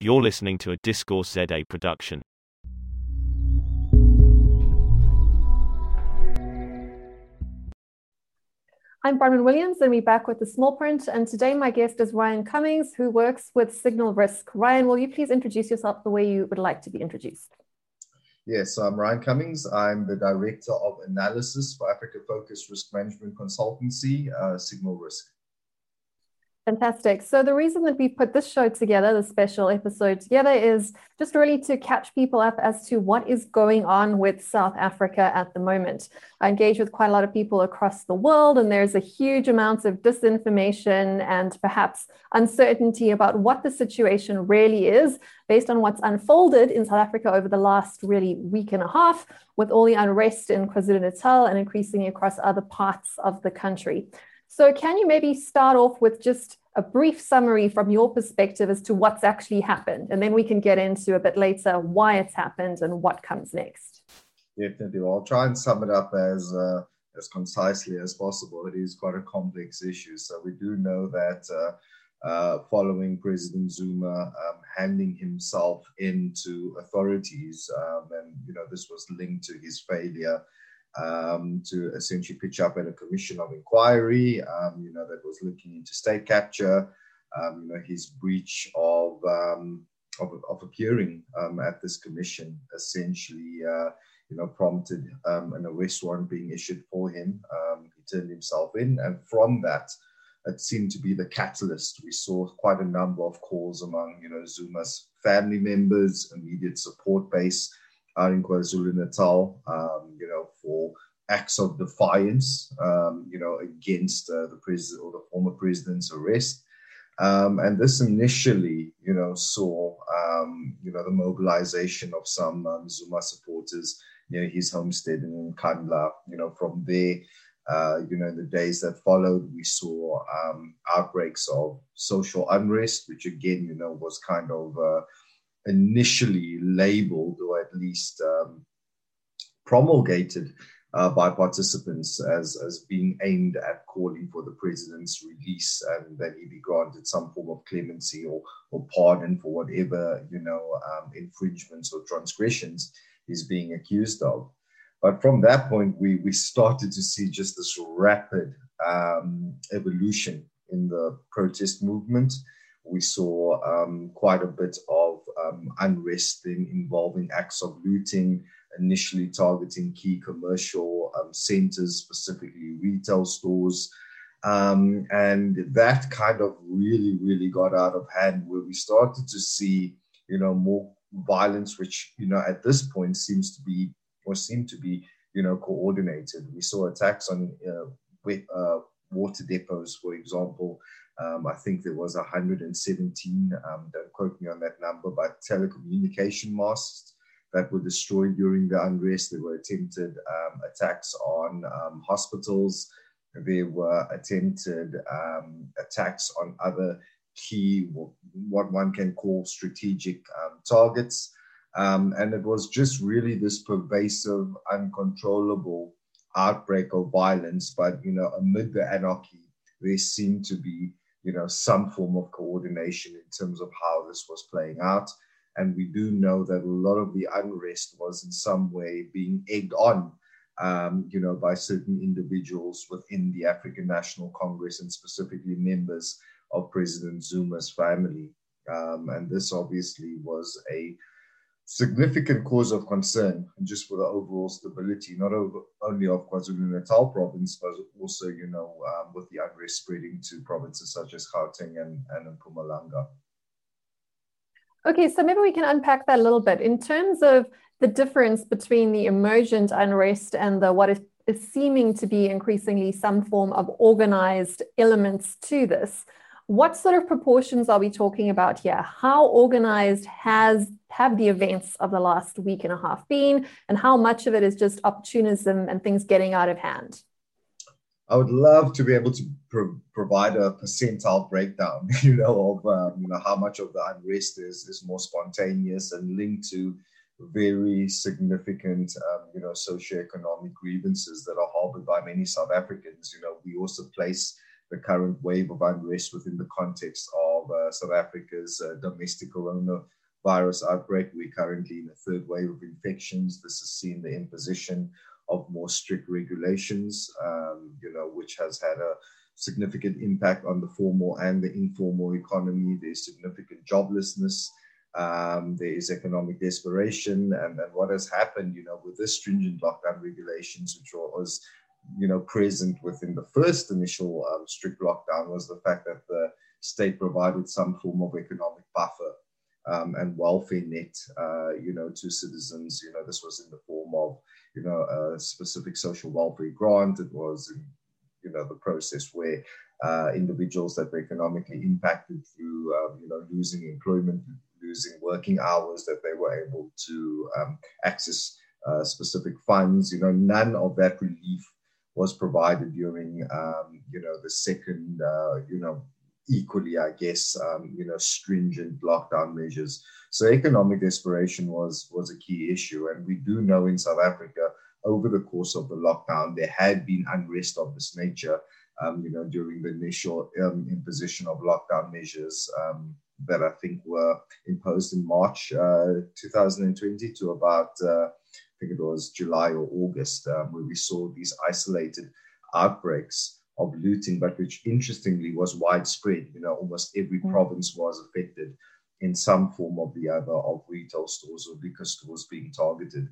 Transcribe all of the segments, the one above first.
You're listening to a Discourse ZA production. I'm Bronwyn Williams, and we're back with the small print. And today, my guest is Ryan Cummings, who works with Signal Risk. Ryan, will you please introduce yourself the way you would like to be introduced? Yes, so I'm Ryan Cummings. I'm the Director of Analysis for Africa Focused Risk Management Consultancy, uh, Signal Risk. Fantastic. So, the reason that we put this show together, the special episode together, is just really to catch people up as to what is going on with South Africa at the moment. I engage with quite a lot of people across the world, and there's a huge amount of disinformation and perhaps uncertainty about what the situation really is based on what's unfolded in South Africa over the last really week and a half with all the unrest in KwaZulu Natal and increasingly across other parts of the country. So, can you maybe start off with just a brief summary from your perspective as to what's actually happened? And then we can get into a bit later why it's happened and what comes next. Definitely. I'll try and sum it up as uh, as concisely as possible. It is quite a complex issue. So, we do know that. Uh, uh, following President Zuma um, handing himself into authorities, um, and you know this was linked to his failure um, to essentially pitch up at a commission of inquiry, um, you know, that was looking into state capture, um, you know, his breach of, um, of, of, appearing um, at this commission essentially, uh, you know, prompted um, an arrest warrant being issued for him. he turned himself in, and from that, it seemed to be the catalyst. We saw quite a number of calls among, you know, Zuma's family members, immediate support base, out in KwaZulu Natal, um, you know, for acts of defiance, um, you know, against uh, the president or the former president's arrest. Um, and this initially, you know, saw, um, you know, the mobilization of some um, Zuma supporters near his homestead in Nkandla. You know, from there, uh, you know, in the days that followed, we saw um, outbreaks of social unrest, which again, you know, was kind of uh, initially labeled or at least um, promulgated uh, by participants as, as being aimed at calling for the president's release and that he be granted some form of clemency or, or pardon for whatever you know um, infringements or transgressions he's being accused of. But from that point, we, we started to see just this rapid um, evolution in the protest movement. We saw um, quite a bit of um, unrest involving acts of looting, initially targeting key commercial um, centers, specifically retail stores. Um, and that kind of really, really got out of hand where we started to see, you know, more violence, which, you know, at this point seems to be or seem to be, you know, coordinated. We saw attacks on uh, uh, water depots, for example, um, I think there was 117, um, don't quote me on that number, but telecommunication masts that were destroyed during the unrest. There were attempted um, attacks on um, hospitals. There were attempted um, attacks on other key, what one can call strategic um, targets. and it was just really this pervasive, uncontrollable outbreak of violence. But, you know, amid the anarchy, there seemed to be you know, some form of coordination in terms of how this was playing out. And we do know that a lot of the unrest was in some way being egged on, um, you know, by certain individuals within the African National Congress and specifically members of President Zuma's family. Um, and this obviously was a significant cause of concern just for the overall stability, not over, only of KwaZulu-Natal province, but also, you know, um, with the unrest spreading to provinces such as Gauteng and, and Mpumalanga. Okay, so maybe we can unpack that a little bit in terms of the difference between the emergent unrest and the what is, is seeming to be increasingly some form of organized elements to this. What sort of proportions are we talking about here? How organized has have the events of the last week and a half been, and how much of it is just opportunism and things getting out of hand? I would love to be able to pro- provide a percentile breakdown, you know, of um, you know how much of the unrest is is more spontaneous and linked to very significant, um, you know, socioeconomic grievances that are harbored by many South Africans. You know, we also place the current wave of unrest within the context of uh, South Africa's uh, domestic coronavirus outbreak. We're currently in a third wave of infections. This has seen the imposition of more strict regulations, um, you know, which has had a significant impact on the formal and the informal economy. There's significant joblessness. Um, there is economic desperation, and, and what has happened, you know, with the stringent lockdown regulations, which was you know, present within the first initial um, strict lockdown was the fact that the state provided some form of economic buffer um, and welfare net, uh, you know, to citizens. You know, this was in the form of, you know, a specific social welfare grant. It was, you know, the process where uh, individuals that were economically impacted through, um, you know, losing employment, losing working hours, that they were able to um, access uh, specific funds. You know, none of that relief was provided during, um, you know, the second, uh, you know, equally, I guess, um, you know, stringent lockdown measures. So economic desperation was was a key issue, and we do know in South Africa over the course of the lockdown there had been unrest of this nature. Um, you know, during the initial um, imposition of lockdown measures um, that I think were imposed in March uh, 2020 to about uh, think it was July or August, um, where we saw these isolated outbreaks of looting, but which interestingly was widespread. You know, almost every mm. province was affected in some form or the other of retail stores or liquor stores being targeted.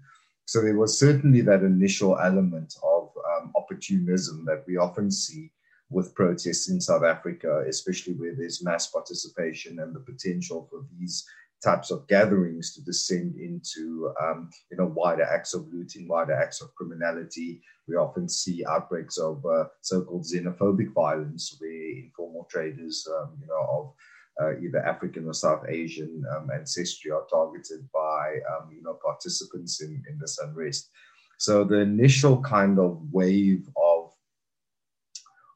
So there was certainly that initial element of um, opportunism that we often see with protests in South Africa, especially where there's mass participation and the potential for these types of gatherings to descend into um, you know wider acts of looting, wider acts of criminality. We often see outbreaks of uh, so-called xenophobic violence, where informal traders, um, you know, of uh, either African or South Asian um, ancestry are targeted by um, you know participants in, in this unrest. So the initial kind of wave of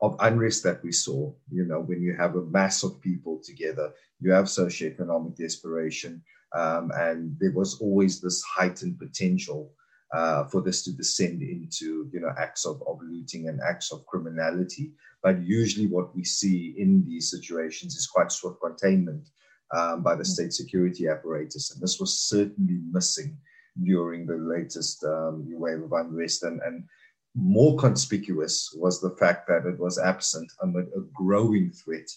of unrest that we saw, you know, when you have a mass of people together, you have socioeconomic desperation, um, and there was always this heightened potential uh, for this to descend into, you know, acts of, of looting and acts of criminality. But usually, what we see in these situations is quite swift containment um, by the mm. state security apparatus, and this was certainly missing during the latest um, wave of unrest and and more conspicuous was the fact that it was absent amid a growing threat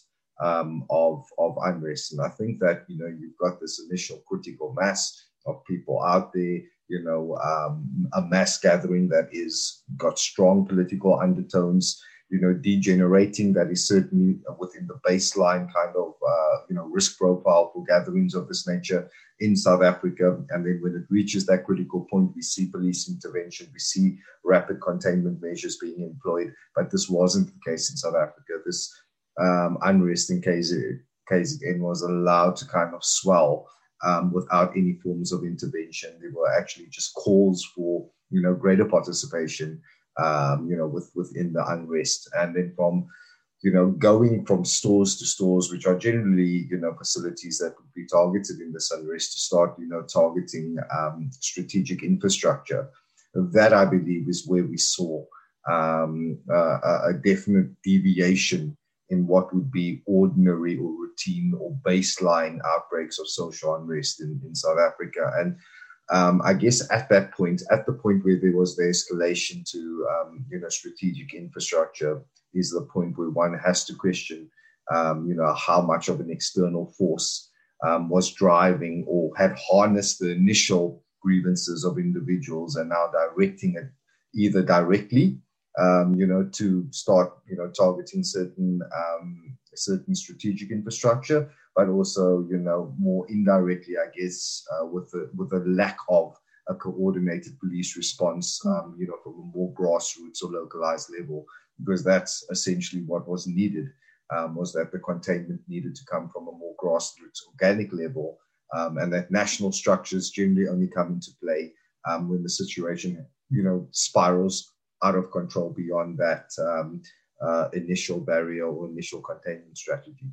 um, of, of unrest. And I think that, you know, you've got this initial critical mass of people out there, you know, um, a mass gathering that is got strong political undertones, you know, degenerating that is certainly within the baseline kind of, uh, you know, risk profile for gatherings of this nature in South Africa. And then when it reaches that critical point, we see police intervention, we see rapid containment measures being employed. But this wasn't the case in South Africa. This um, unrest in KZN, KZN was allowed to kind of swell um, without any forms of intervention. There were actually just calls for, you know, greater participation, um, you know, with, within the unrest. And then from you know, going from stores to stores, which are generally, you know, facilities that would be targeted in this unrest to start, you know, targeting um, strategic infrastructure. That I believe is where we saw um, uh, a definite deviation in what would be ordinary or routine or baseline outbreaks of social unrest in, in South Africa. And um, I guess at that point, at the point where there was the escalation to, um, you know, strategic infrastructure, is the point where one has to question, um, you know, how much of an external force um, was driving or had harnessed the initial grievances of individuals and now directing it either directly, um, you know, to start, you know, targeting certain um, certain strategic infrastructure, but also, you know, more indirectly, I guess, uh, with the with a lack of a coordinated police response, um, you know, from a more grassroots or localized level because that's essentially what was needed. Um, was that the containment needed to come from a more grassroots organic level, um, and that national structures generally only come into play um, when the situation, you know, spirals out of control beyond that um, uh, initial barrier or initial containment strategy.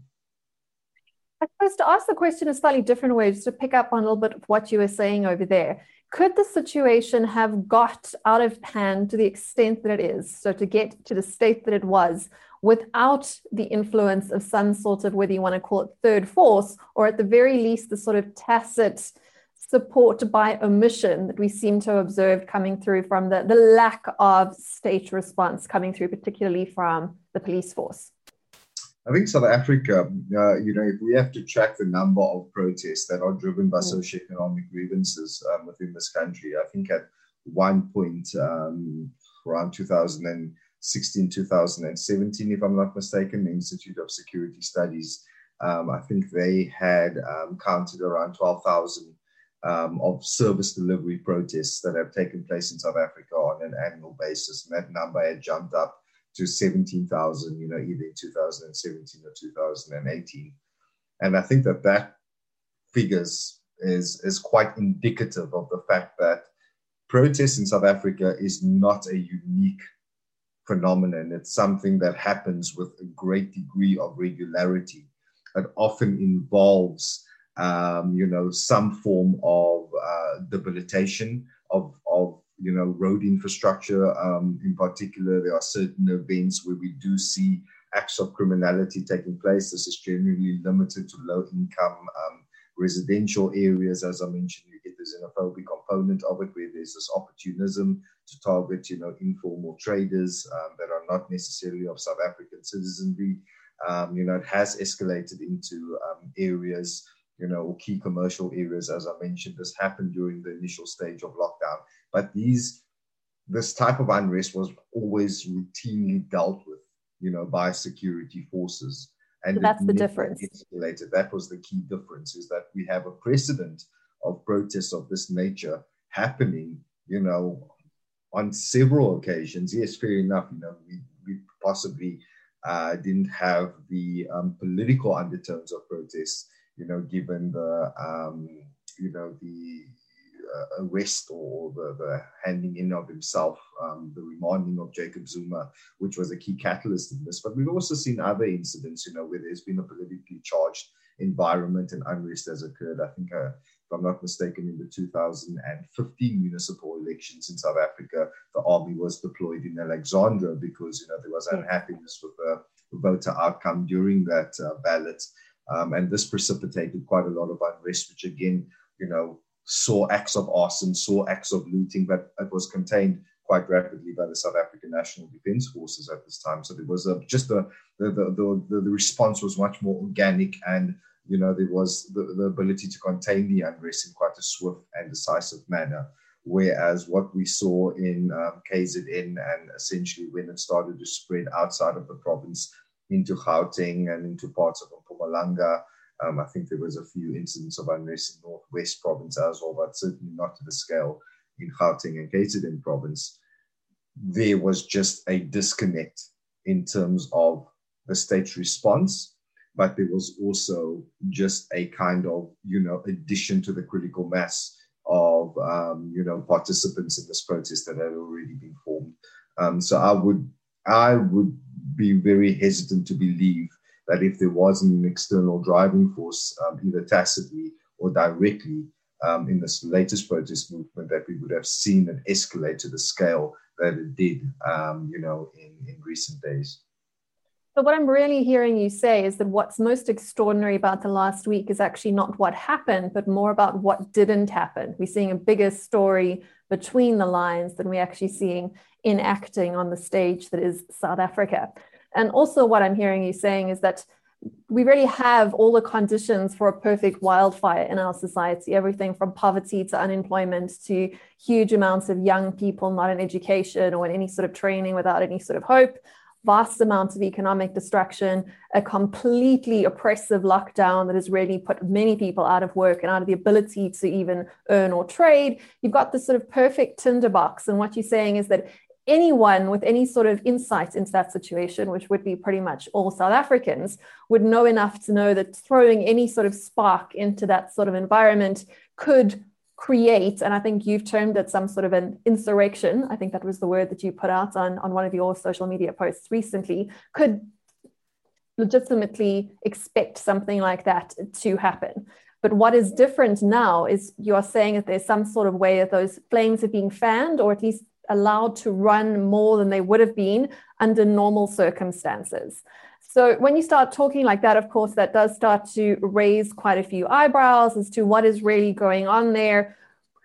Suppose to ask the question in a slightly different way, just to pick up on a little bit of what you were saying over there. could the situation have got out of hand to the extent that it is? So, to get to the state that it was without the influence of some sort of, whether you want to call it third force, or at the very least, the sort of tacit support by omission that we seem to observe coming through from the, the lack of state response coming through, particularly from the police force? I think South Africa, uh, you know, if we have to track the number of protests that are driven by mm. socioeconomic grievances um, within this country, I think at one point um, around 2016, 2017, if I'm not mistaken, the Institute of Security Studies, um, I think they had um, counted around 12,000 um, of service delivery protests that have taken place in South Africa on an annual basis. And that number had jumped up to 17,000, you know, either in 2017 or 2018. And I think that that figures is, is quite indicative of the fact that protest in South Africa is not a unique phenomenon. It's something that happens with a great degree of regularity. It often involves, um, you know, some form of uh, debilitation you know, road infrastructure. Um, in particular, there are certain events where we do see acts of criminality taking place. This is generally limited to low income um, residential areas. As I mentioned, you get the xenophobic component of it, where there's this opportunism to target, you know, informal traders um, that are not necessarily of South African citizenry. Um, you know, it has escalated into um, areas you know, key commercial areas, as I mentioned. This happened during the initial stage of lockdown. But these, this type of unrest was always routinely dealt with, you know, by security forces. And so that's the difference. Escalated. That was the key difference is that we have a precedent of protests of this nature happening, you know, on several occasions. Yes, fair enough. You know, we, we possibly uh, didn't have the um, political undertones of protests you know, given the, um, you know, the arrest or the, the, handing in of himself, um, the remanding of Jacob Zuma, which was a key catalyst in this. But we've also seen other incidents, you know, where there's been a politically charged environment and unrest has occurred. I think, uh, if I'm not mistaken, in the 2015 municipal elections in South Africa, the army was deployed in Alexandra because, you know, there was unhappiness with the voter outcome during that uh, ballot. Um, and this precipitated quite a lot of unrest, which again, you know, saw acts of arson, saw acts of looting, but it was contained quite rapidly by the South African National Defence Forces at this time. So there was a, just the, the, the, the response was much more organic and you know, there was the, the ability to contain the unrest in quite a swift and decisive manner. Whereas what we saw in um, KZN and essentially when it started to spread outside of the province into Gauteng and into parts of Mpumalanga. Um, I think there was a few incidents of unrest in Northwest Province as well, but certainly not to the scale in Gauteng and KZN Province. There was just a disconnect in terms of the state's response, but there was also just a kind of, you know, addition to the critical mass of, um, you know, participants in this protest that had already been formed. Um, so I would, I would be very hesitant to believe that if there wasn't an external driving force, um, either tacitly or directly, um, in this latest protest movement, that we would have seen it escalate to the scale that it did, um, you know, in, in recent days. So, what I'm really hearing you say is that what's most extraordinary about the last week is actually not what happened, but more about what didn't happen. We're seeing a bigger story between the lines than we're actually seeing enacting on the stage that is South Africa. And also, what I'm hearing you saying is that we really have all the conditions for a perfect wildfire in our society everything from poverty to unemployment to huge amounts of young people not in education or in any sort of training without any sort of hope vast amounts of economic destruction a completely oppressive lockdown that has really put many people out of work and out of the ability to even earn or trade. You've got this sort of perfect tinderbox. And what you're saying is that anyone with any sort of insight into that situation, which would be pretty much all South Africans, would know enough to know that throwing any sort of spark into that sort of environment could create, and I think you've termed it some sort of an insurrection. I think that was the word that you put out on, on one of your social media posts recently, could legitimately expect something like that to happen. But what is different now is you are saying that there's some sort of way that those flames are being fanned or at least allowed to run more than they would have been under normal circumstances. So when you start talking like that, of course, that does start to raise quite a few eyebrows as to what is really going on there.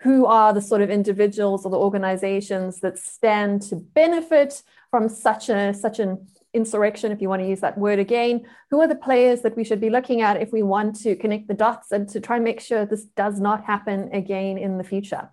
Who are the sort of individuals or the organizations that stand to benefit from such a such an insurrection, if you want to use that word again? Who are the players that we should be looking at if we want to connect the dots and to try and make sure this does not happen again in the future?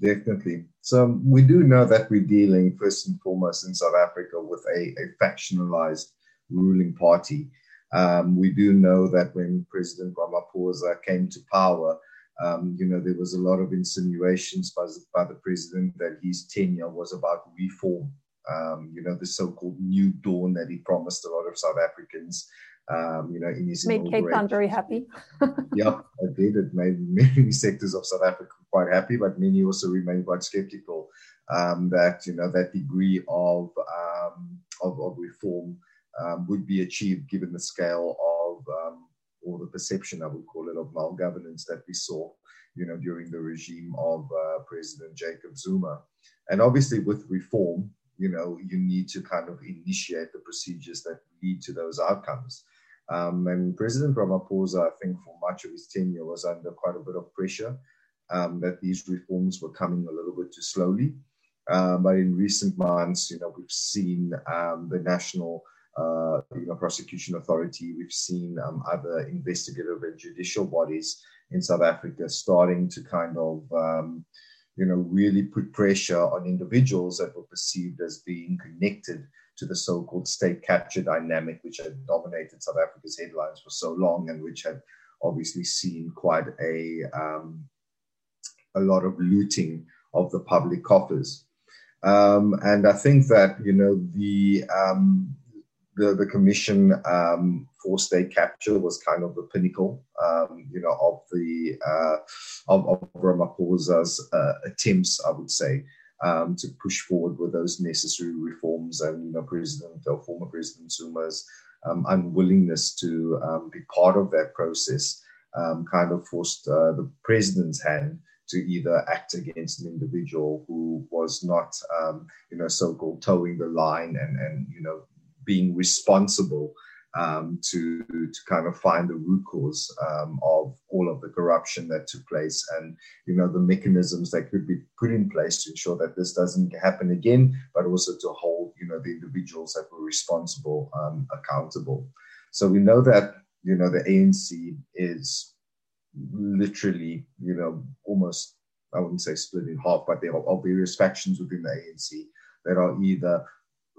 Definitely. So we do know that we're dealing first and foremost in South Africa with a, a factionalized ruling party. Um, we do know that when President Ramaphosa came to power, um, you know, there was a lot of insinuations by, by, the president that his tenure was about reform. Um, you know, the so-called new dawn that he promised a lot of South Africans. Um, you know, in his made Cape Town very happy. yep, it did. It made many sectors of South Africa quite happy, but many also remain quite skeptical um, that you know that degree of um, of, of reform um, would be achieved given the scale of, um, or the perception, I would call it, of malgovernance that we saw, you know, during the regime of uh, President Jacob Zuma. And obviously, with reform, you know, you need to kind of initiate the procedures that lead to those outcomes. Um, and President Ramaphosa, I think, for much of his tenure, was under quite a bit of pressure um, that these reforms were coming a little bit too slowly. Um, but in recent months, you know, we've seen um, the national uh, you know, prosecution authority. We've seen um, other investigative and judicial bodies in South Africa starting to kind of, um, you know, really put pressure on individuals that were perceived as being connected to the so-called state capture dynamic, which had dominated South Africa's headlines for so long, and which had obviously seen quite a um, a lot of looting of the public coffers. Um, and I think that you know the um, the, the commission um, for state capture was kind of the pinnacle, um, you know, of the uh, of, of Ramaphosa's uh, attempts, I would say, um, to push forward with those necessary reforms, and you know, President or former President Zuma's um, unwillingness to um, be part of that process um, kind of forced uh, the president's hand to either act against an individual who was not, um, you know, so-called toeing the line and, and you know, being responsible um, to to kind of find the root cause um, of all of the corruption that took place, and you know the mechanisms that could be put in place to ensure that this doesn't happen again, but also to hold you know the individuals that were responsible um, accountable. So we know that you know the ANC is literally you know almost I wouldn't say split in half, but there are various factions within the ANC that are either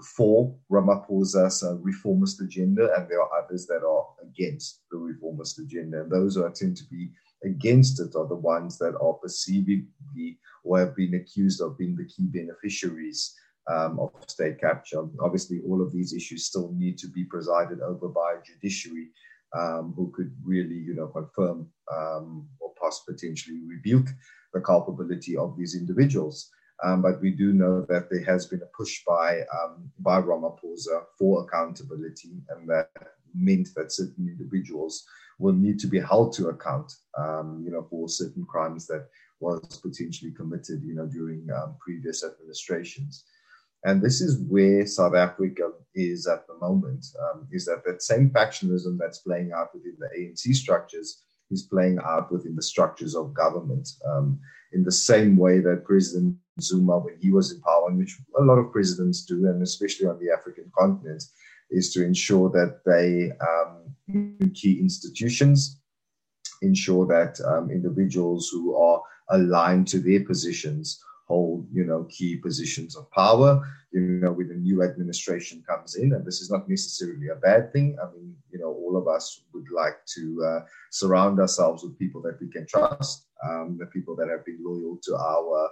for Ramaphosa's uh, reformist agenda, and there are others that are against the reformist agenda. And those who tend to be against it are the ones that are perceivably or have been accused of being the key beneficiaries um, of state capture. Obviously, all of these issues still need to be presided over by a judiciary um, who could really, you know, confirm um, or possibly potentially rebuke the culpability of these individuals. Um, but we do know that there has been a push by um, by Ramaphosa for accountability, and that meant that certain individuals will need to be held to account, um, you know, for certain crimes that was potentially committed, you know, during um, previous administrations. And this is where South Africa is at the moment, um, is that that same factionalism that's playing out within the ANC structures is playing out within the structures of government um, in the same way that President Zuma, when he was in power, and which a lot of presidents do, and especially on the African continent, is to ensure that they um, key institutions, ensure that um, individuals who are aligned to their positions hold, you know, key positions of power. You know, when a new administration comes in, and this is not necessarily a bad thing. I mean, you know, all of us would like to uh, surround ourselves with people that we can trust, um, the people that have been loyal to our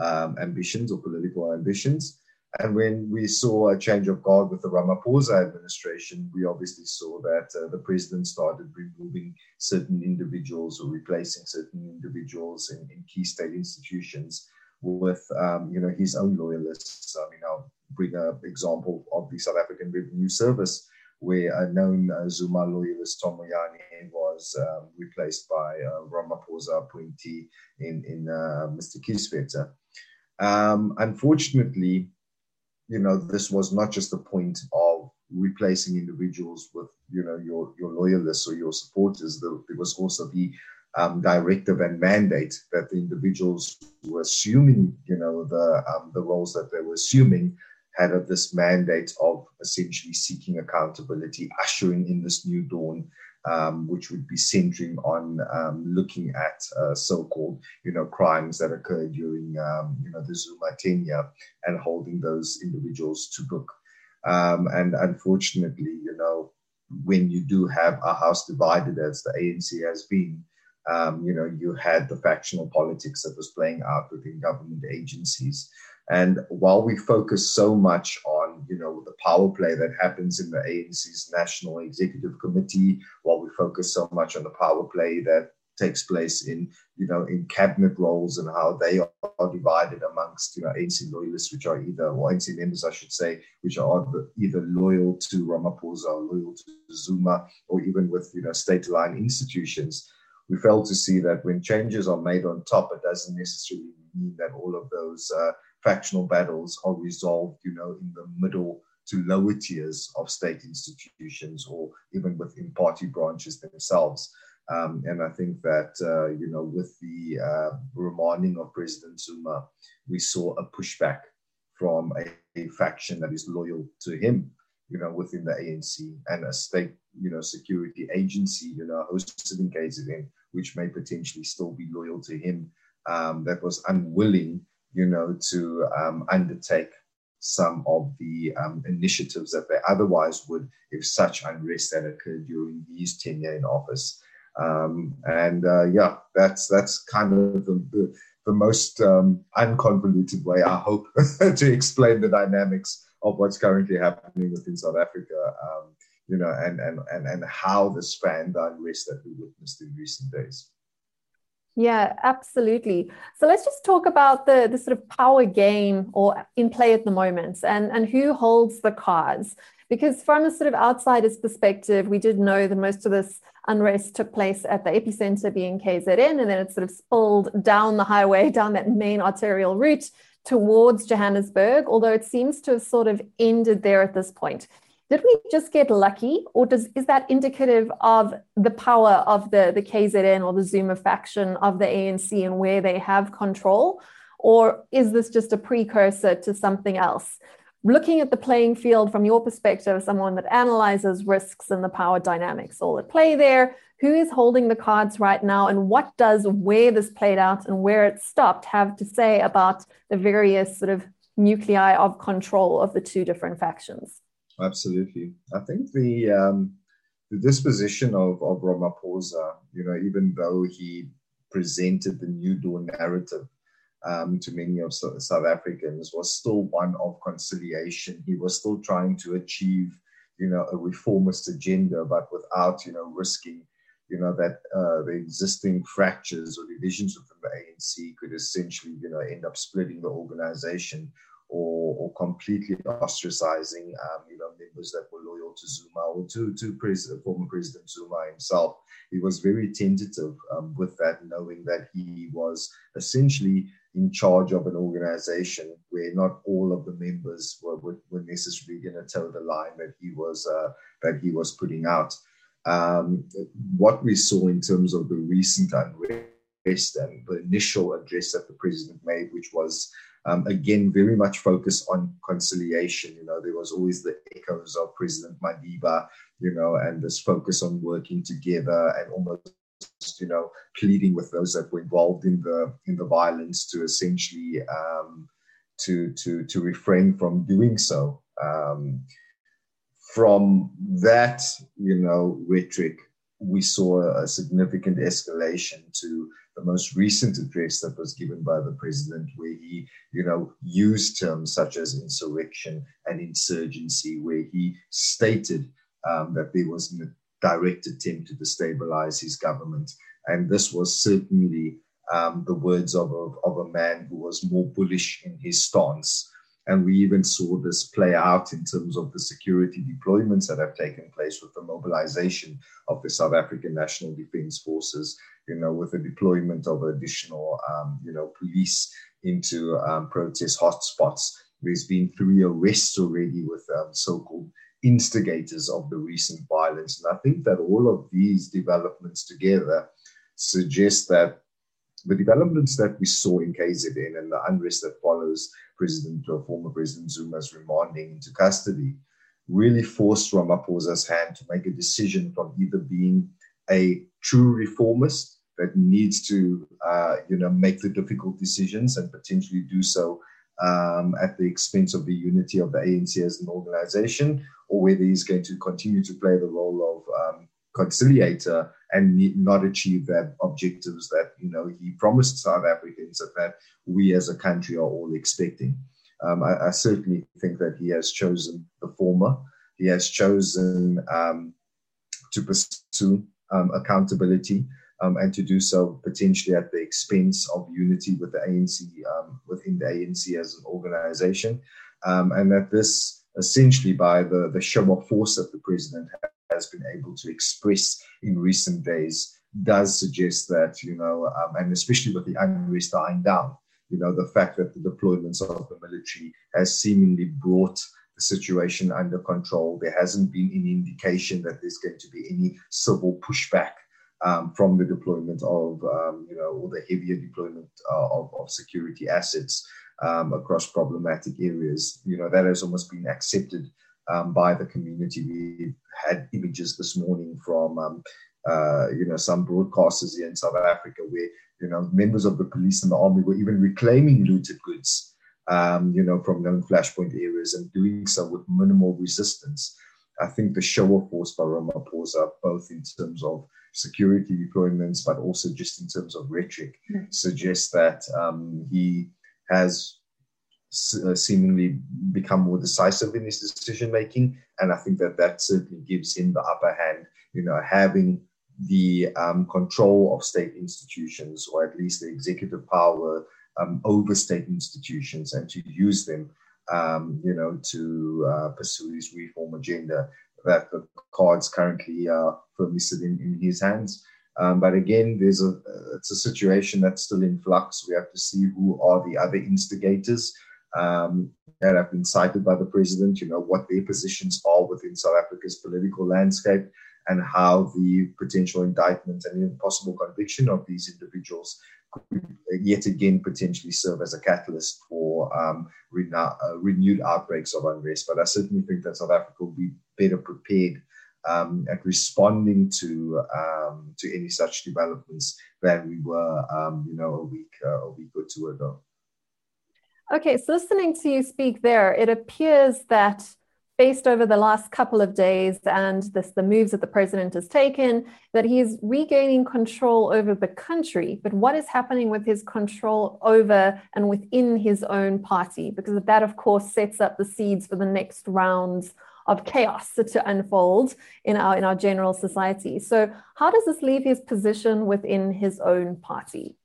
um, ambitions or political ambitions. And when we saw a change of guard with the Ramaphosa administration, we obviously saw that uh, the president started removing certain individuals or replacing certain individuals in, in key state institutions with, um, you know, his own loyalists. I mean, I'll bring an example of the South African Revenue Service where a known uh, Zuma loyalist Tom Moyane was um, replaced by uh, Ramaphosa appointee in, in uh, Mr. Kieswetter. Um, unfortunately, you know, this was not just a point of replacing individuals with, you know, your, your loyalists or your supporters. There was also the um, directive and mandate that the individuals were assuming, you know, the um, the roles that they were assuming had of this mandate of essentially seeking accountability, ushering in this new dawn, um, which would be centering on um, looking at uh, so-called, you know, crimes that occurred during, um, you know, the Zuma tenure and holding those individuals to book. Um, and unfortunately, you know, when you do have a house divided as the ANC has been, um, you know, you had the factional politics that was playing out within government agencies. And while we focus so much on, you know, the power play that happens in the ANC's National Executive Committee, while we focus so much on the power play that takes place in, you know, in cabinet roles and how they are divided amongst, you know, ANC loyalists, which are either, or ANC members, I should say, which are either loyal to Ramaphosa or loyal to Zuma, or even with, you know, state-aligned institutions. We fail to see that when changes are made on top, it doesn't necessarily mean that all of those uh, factional battles are resolved, you know, in the middle to lower tiers of state institutions or even within party branches themselves. Um, and I think that, uh, you know, with the uh, remanding of President Zuma, we saw a pushback from a, a, faction that is loyal to him, you know, within the ANC and a state, you know, security agency, you know, hosted in KZN, which may potentially still be loyal to him, um, that was unwilling, you know, to um, undertake some of the um, initiatives that they otherwise would if such unrest had occurred during his tenure in office. Um, and uh, yeah, that's that's kind of the, the, the most um, unconvoluted way, I hope, to explain the dynamics of what's currently happening within South Africa. Um, you know, and and and and how the fan the unrest that we witnessed in recent days. Yeah, absolutely. So let's just talk about the, the sort of power game or in play at the moment and, and who holds the cards. Because from a sort of outsider's perspective, we did know that most of this unrest took place at the epicenter being KZN, and then it sort of spilled down the highway, down that main arterial route towards Johannesburg, although it seems to have sort of ended there at this point. Did we just get lucky, or does is that indicative of the power of the, the KZN or the Zuma faction of the ANC and where they have control? Or is this just a precursor to something else? Looking at the playing field from your perspective, someone that analyzes risks and the power dynamics all at play there, who is holding the cards right now, and what does where this played out and where it stopped have to say about the various sort of nuclei of control of the two different factions? Absolutely. I think the um, the disposition of, of Ramaphosa, you know, even though he presented the New Dawn narrative um, to many of South Africans, was still one of conciliation. He was still trying to achieve, you know, a reformist agenda, but without, you know, risking, you know, that uh, the existing fractures or divisions within the ANC could essentially, you know, end up splitting the organization or, or completely ostracizing, um, you know, members that were loyal to Zuma or to, to President, former President Zuma himself. He was very tentative um, with that, knowing that he was essentially in charge of an organization where not all of the members were, were, were necessarily going to toe the line that he was uh, that he was putting out. Um, what we saw in terms of the recent unrest and the initial address that the president made, which was um, again, very much focused on conciliation. You know, there was always the echoes of President Madiba, you know, and this focus on working together and almost, you know, pleading with those that were involved in the in the violence to essentially um, to to to refrain from doing so. Um, from that, you know, rhetoric, we saw a significant escalation to the most recent address that was given by the president, where he, you know, used terms such as insurrection and insurgency, where he stated um, that there was a direct attempt to destabilize his government. And this was certainly um, the words of a, of a man who was more bullish in his stance And we even saw this play out in terms of the security deployments that have taken place with the mobilization of the South African National Defense Forces, you know, with the deployment of additional, um, you know, police into um, protest hotspots. There's been three arrests already with um, so called instigators of the recent violence. And I think that all of these developments together suggest that the developments that we saw in KZN and the unrest that follows President or former President Zuma's remanding into custody really forced Ramaphosa's hand to make a decision from either being a true reformist that needs to, uh, you know, make the difficult decisions and potentially do so um, at the expense of the unity of the ANC as an organization, or whether he's going to continue to play the role of um, conciliator and not achieve that objectives that you know he promised South Africans that, we as a country are all expecting. Um, I, I, certainly think that he has chosen the former. He has chosen um, to pursue um, accountability um, and to do so potentially at the expense of unity with the ANC um, within the ANC as an organization, um, and that this essentially by the the show of force that the president has been able to express in recent days does suggest that, you know, um, and especially with the unrest dying down, you know, the fact that the deployments of the military has seemingly brought the situation under control. There hasn't been any indication that there's going to be any civil pushback um, from the deployment of, um, you know, or the heavier deployment uh, of, of security assets um, across problematic areas. You know, that has almost been accepted um, by the community. We had images this morning from, um, uh, you know, some broadcasters here in South Africa where, you know, members of the police and the army were even reclaiming looted goods, um, you know, from known flashpoint areas and doing so with minimal resistance. I think the show of force by Ramaphosa, both in terms of security deployments, but also just in terms of rhetoric, mm. suggests that um, he has uh, seemingly become more decisive in his decision making, and I think that that certainly gives him the upper hand. You know, having the um, control of state institutions, or at least the executive power um, over state institutions, and to use them, um, you know, to uh, pursue his reform agenda. That the cards currently are uh, firmly sitting in his hands. Um, but again, there's a it's a situation that's still in flux. We have to see who are the other instigators um, that have been cited by the president, you know, what their positions are within South Africa's political landscape and how the potential indictment and even possible conviction of these individuals could yet again potentially serve as a catalyst for um, uh, renewed outbreaks of unrest. But I certainly think that South Africa will be better prepared um, at responding to um, to any such developments than we were, um, you know, a week uh, a week or two ago. Okay, so listening to you speak there, it appears that based over the last couple of days and this, the moves that the president has taken, that he is regaining control over the country. But what is happening with his control over and within his own party? Because that, of course, sets up the seeds for the next rounds of chaos to unfold in our in our general society. So, how does this leave his position within his own party?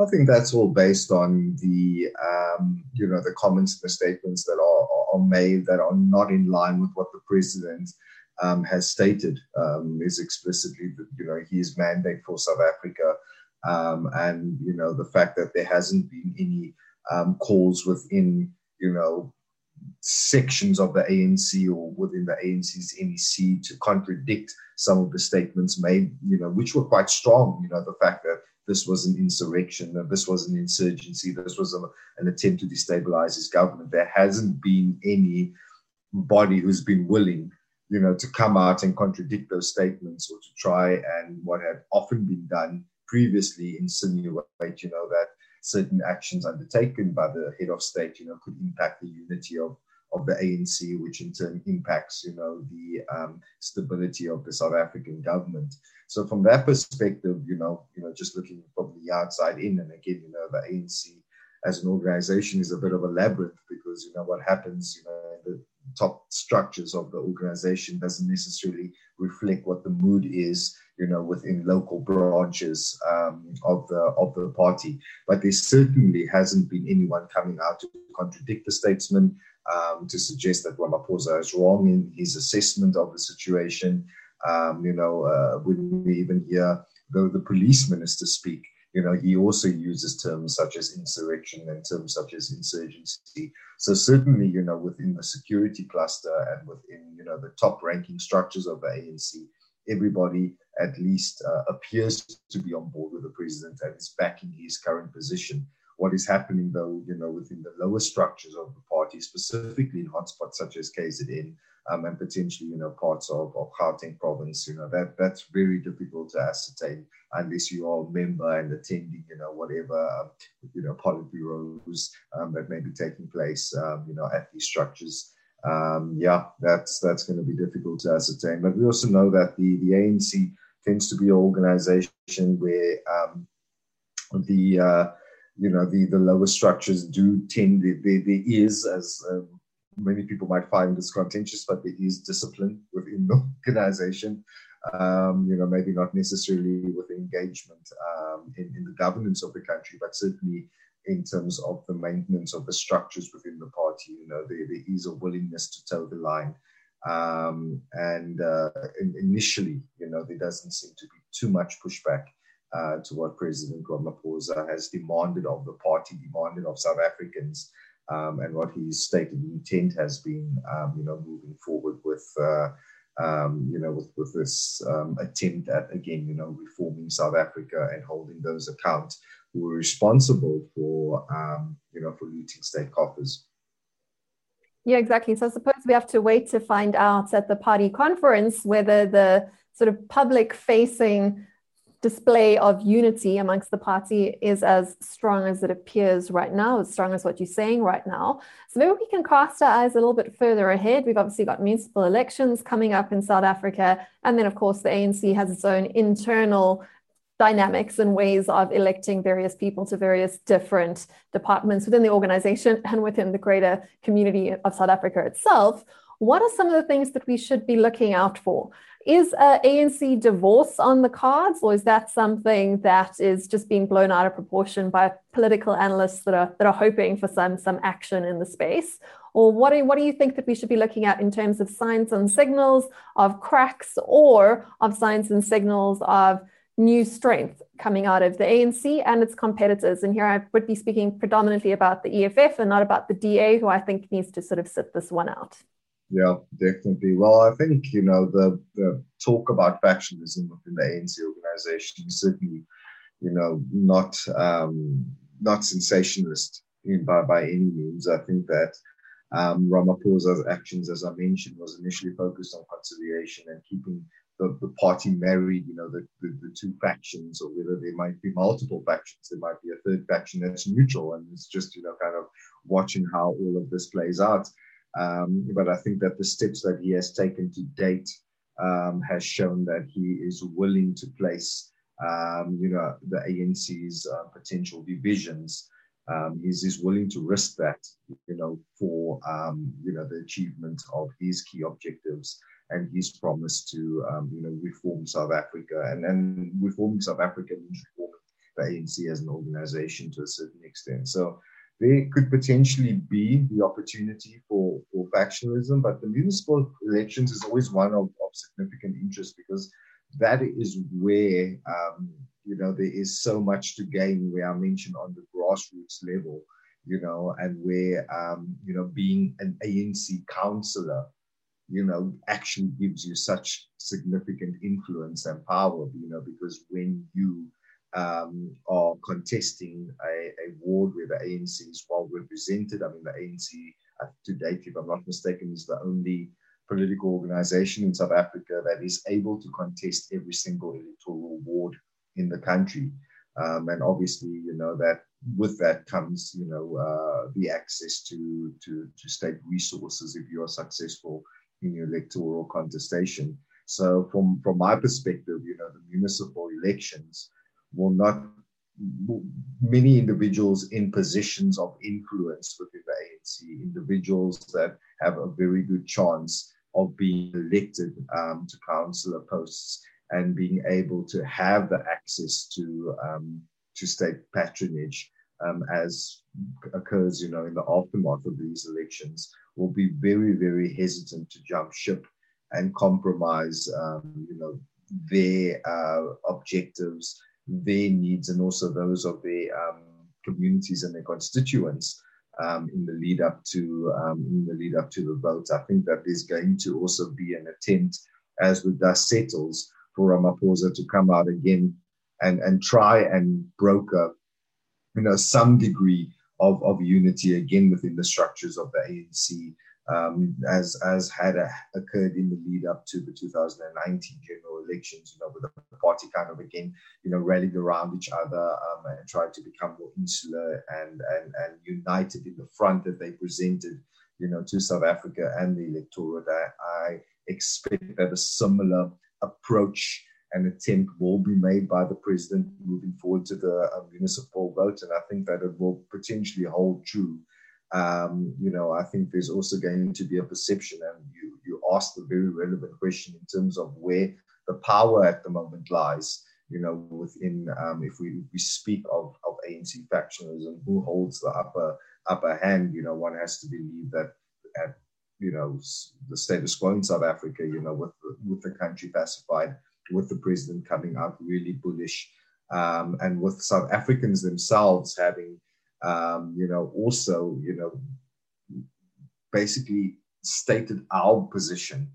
I think that's all based on the um, you know the comments and the statements that are, are made that are not in line with what the president um, has stated um, is explicitly you know his mandate for South Africa. Um, and you know the fact that there hasn't been any um, calls within you know sections of the ANC or within the ANC's NEC to contradict some of the statements made you know which were quite strong. You know the fact that this was an insurrection, this was an insurgency, this was a, an attempt to destabilize his government. There hasn't been any body who's been willing, you know, to come out and contradict those statements or to try and what had often been done previously insinuate, you know, that certain actions undertaken by the head of state, you know, could impact the unity of of the ANC, which in turn impacts, you know, the um, stability of the South African government. So from that perspective, you know, you know, just looking from the outside in, and again, you know, the ANC as an organization is a bit of a labyrinth because you know what happens, you know, the top structures of the organization doesn't necessarily reflect what the mood is, you know, within local branches um, of the of the party. But there certainly hasn't been anyone coming out to contradict the statesman, um, to suggest that Ramaphosa is wrong in his assessment of the situation. Um, you know, uh, when we even hear the, the police minister speak, you know, he also uses terms such as insurrection and terms such as insurgency. So certainly, you know, within the security cluster and within, you know, the top ranking structures of the ANC, everybody at least uh, appears to be on board with the president and is backing his current position. What is happening, though, you know, within the lower structures of the party, specifically in hotspots such as KZN um, and potentially, you know, parts of, of Gauteng province, you know, that that's very difficult to ascertain unless you are a member and attending, you know, whatever, um, you know, Politburos um, that may be taking place, um, you know, at these structures um, yeah, that's that's going to be difficult to ascertain. But we also know that the the ANC tends to be an organization where the uh, you know the the lower structures do tend there, there is as um, many people might find this contentious, but there is discipline within the organization. Um, you know, maybe not necessarily with engagement um, in, in the governance of the country, but certainly in terms of the maintenance of the structures within the party. You know, there, there is a willingness to toe the line. Um, and uh, in, initially, you know, there doesn't seem to be too much pushback uh, to what President Ramaphosa has demanded of the party, demanded of South Africans, um, and what his stated the intent has been, um, you know, moving forward with, uh, um, you know, with, with this um, attempt at, again, you know, reforming South Africa and holding those account who were responsible for, um, you know, for looting state coffers. Yeah, exactly. So I suppose we have to wait to find out at the party conference whether the sort of public facing display of unity amongst the party is as strong as it appears right now, as strong as what you're saying right now. So maybe we can cast our eyes a little bit further ahead. We've obviously got municipal elections coming up in South Africa. And then, of course, the ANC has its own internal dynamics and ways of electing various people to various different departments within the organization and within the greater community of South Africa itself. What are some of the things that we should be looking out for? Is a ANC divorce on the cards, or is that something that is just being blown out of proportion by political analysts that are that are hoping for some some action in the space? Or what do, what do you think that we should be looking at in terms of signs and signals of cracks or of signs and signals of new strength coming out of the ANC and its competitors. And here I would be speaking predominantly about the EFF and not about the DA, who I think needs to sort of sit this one out. Yeah, definitely. Well, I think, you know, the, the talk about factionalism within the ANC organization is certainly, you know, not um, not sensationalist in, by, by any means. I think that um, Ramaphosa's actions, as I mentioned, was initially focused on conciliation and keeping the, the party married, you know, the, the, the, two factions, or whether there might be multiple factions. There might be a third faction that's neutral, and it's just, you know, kind of watching how all of this plays out. Um, but I think that the steps that he has taken to date um, has shown that he is willing to place, um, you know, the ANC's uh, potential divisions. Um, he's, he's willing to risk that, you know, for, um, you know, the achievement of his key objectives and his promise to um, you know reform South Africa and then reforming South Africa means reforming the ANC as an organization to a certain extent. So there could potentially be the opportunity for, for factionalism, but the municipal elections is always one of, of significant interest because that is where um, you know there is so much to gain. Where I mentioned on the grassroots level, you know, and where um, you know being an ANC councillor you know, actually gives you such significant influence and power, you know, because when you um, are contesting a, a, ward where the ANC is well represented, I mean, the ANC uh, to date, if I'm not mistaken, is the only political organization in South Africa that is able to contest every single electoral ward in the country. Um, and obviously, you know, that with that comes, you know, uh, the access to, to, to state resources if you are successful in your electoral contestation. So, from from my perspective, you know, the municipal elections will not many individuals in positions of influence within the ANC, individuals that have a very good chance of being elected um, to councillor posts and being able to have the access to um, to state patronage um, as occurs, you know, in the aftermath of these elections, will be very, very hesitant to jump ship and compromise, um, you know, their uh, objectives, their needs, and also those of their um, communities and their constituents um, in the lead up to um, in the lead up to the vote. I think that there's going to also be an attempt, as the dust settles, for Ramaphosa to come out again and and try and broker, you know, some degree of, of unity again within the structures of the ANC um, as as had a, occurred in the lead up to the 2019 general elections. You know, with the party kind of again, you know, rallied around each other um, and tried to become more insular and and and united in the front that they presented, you know, to South Africa and the electorate. I, I expect that a similar approach and attempt will be made by the president moving forward to the uh, municipal vote, and I think that it will potentially hold true um, you know, I think there's also going to be a perception, and you you asked a very relevant question in terms of where the power at the moment lies. You know, within um, if we we speak of of ANC factionalism, who holds the upper upper hand? You know, one has to believe that at you know the status quo in South Africa, you know, with with the country pacified, with the president coming out really bullish, um, and with South Africans themselves having um, you know, also, you know, basically stated our position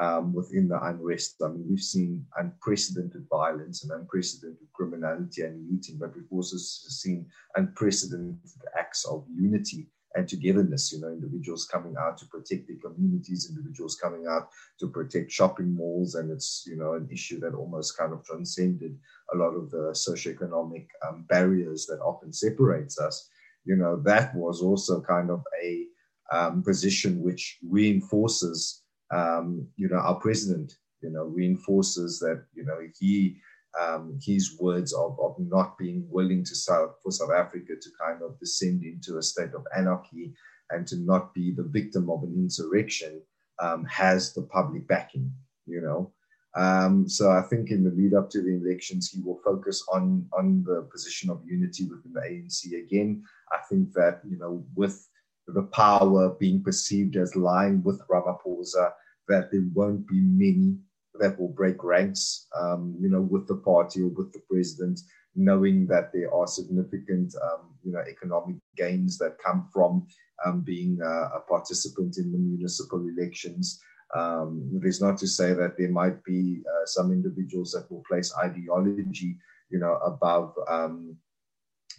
um, within the unrest. I mean, we've seen unprecedented violence and unprecedented criminality and looting, but we've also seen unprecedented acts of unity and togetherness. You know, individuals coming out to protect their communities, individuals coming out to protect shopping malls, and it's you know an issue that almost kind of transcended a lot of the socioeconomic um, barriers that often separates us. You know, that was also kind of a um, position which reinforces, um, you know, our president. You know, reinforces that you know he um, his words of, of not being willing to South, for South Africa to kind of descend into a state of anarchy and to not be the victim of an insurrection um, has the public backing, you know. Um, so I think in the lead up to the elections, he will focus on on the position of unity within the ANC again. I think that you know with the power being perceived as lying with Ramaphosa, that there won't be many that will break ranks, um, you know, with the party or with the president, knowing that there are significant, um, you know, economic gains that come from um, being a participant in the municipal elections. Um, it is not to say that there might be uh, some individuals that will place ideology, you know, above um,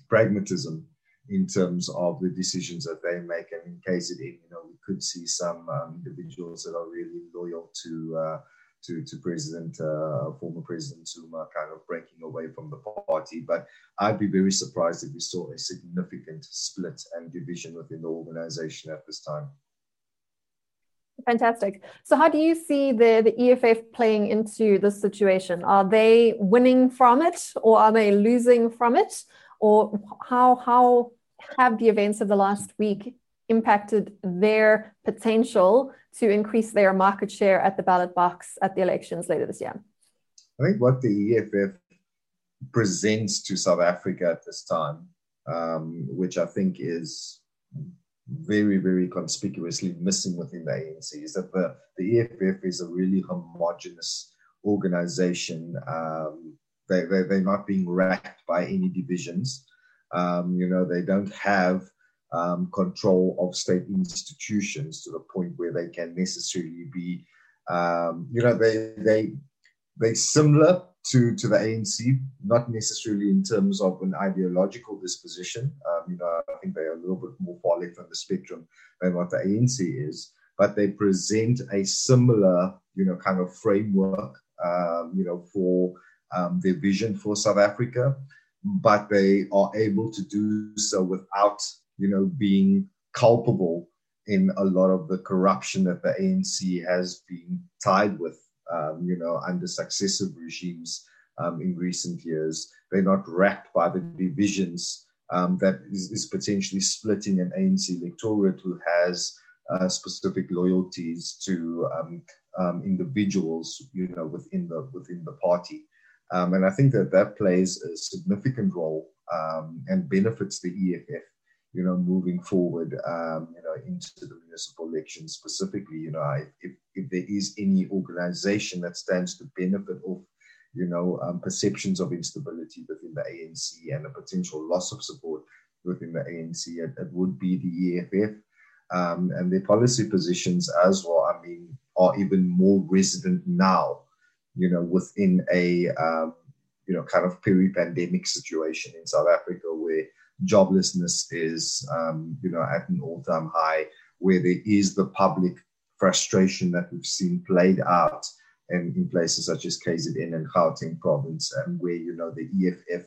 pragmatism in terms of the decisions that they make. And in KZN, you know, we could see some um, individuals that are really loyal to uh, to, to President, uh, former President Zuma, kind of breaking away from the party. But I'd be very surprised if we saw a significant split and division within the organization at this time. Fantastic. So, how do you see the, the EFF playing into this situation? Are they winning from it or are they losing from it? Or how, how have the events of the last week impacted their potential to increase their market share at the ballot box at the elections later this year? I think what the EFF presents to South Africa at this time, um, which I think is very, very conspicuously missing within the ANC, is that the, the EFF is a really homogenous organization. Um, they, they, they're not being racked by any divisions. Um, you know, they don't have um, control of state institutions to the point where they can necessarily be, um, you know, they they they similar to to the ANC, not necessarily in terms of an ideological disposition. Um, you know, I think they are a little bit more far left on the spectrum than what the ANC is, but they present a similar, you know, kind of framework, um, you know, for um, their vision for South Africa but they are able to do so without you know, being culpable in a lot of the corruption that the ANC has been tied with, um, you know, under successive regimes um, in recent years. They're not wrapped by the divisions um, that is, is, potentially splitting an ANC electorate who has uh, specific loyalties to um, um, individuals, you know, within the within the party. Um, and I think that that plays a significant role and benefits the EFF, you know, moving forward, um, you know, into the municipal elections specifically. You know, if, if there is any organization that stands to benefit of, you know, um, perceptions of instability within the ANC and a potential loss of support within the ANC, it, it would be the EFF. Um, and their policy positions as well, I mean, are even more resident now you know, within a, um, you know, kind of peri-pandemic situation in South Africa where joblessness is, um, you know, at an all-time high, where there is the public frustration that we've seen played out in, in places such as KZN and Gauteng province, and where, you know, the EFF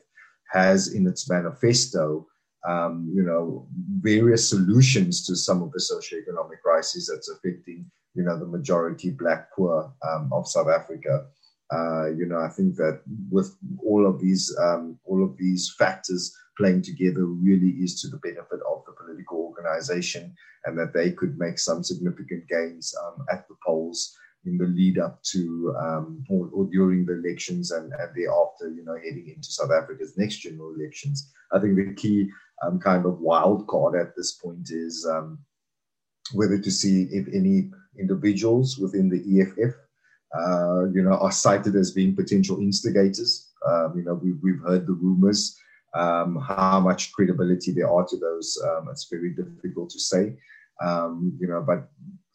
has in its manifesto, um, you know, various solutions to some of the socioeconomic crises that's affecting, you know, the majority black poor um, of South Africa. Uh, you know, I think that with all of these um, all of these factors playing together really is to the benefit of the political organization, and that they could make some significant gains um, at the polls in the lead up to um, or, or, during the elections and, and thereafter, you know, heading into South Africa's next general elections. I think the key um, kind of wild card at this point is um, whether to see if any individuals within the EFF uh, you know, are cited as being potential instigators. Um, you know, we, we've heard the rumors. Um, how much credibility there are to those, um, it's very difficult to say. Um, you know, but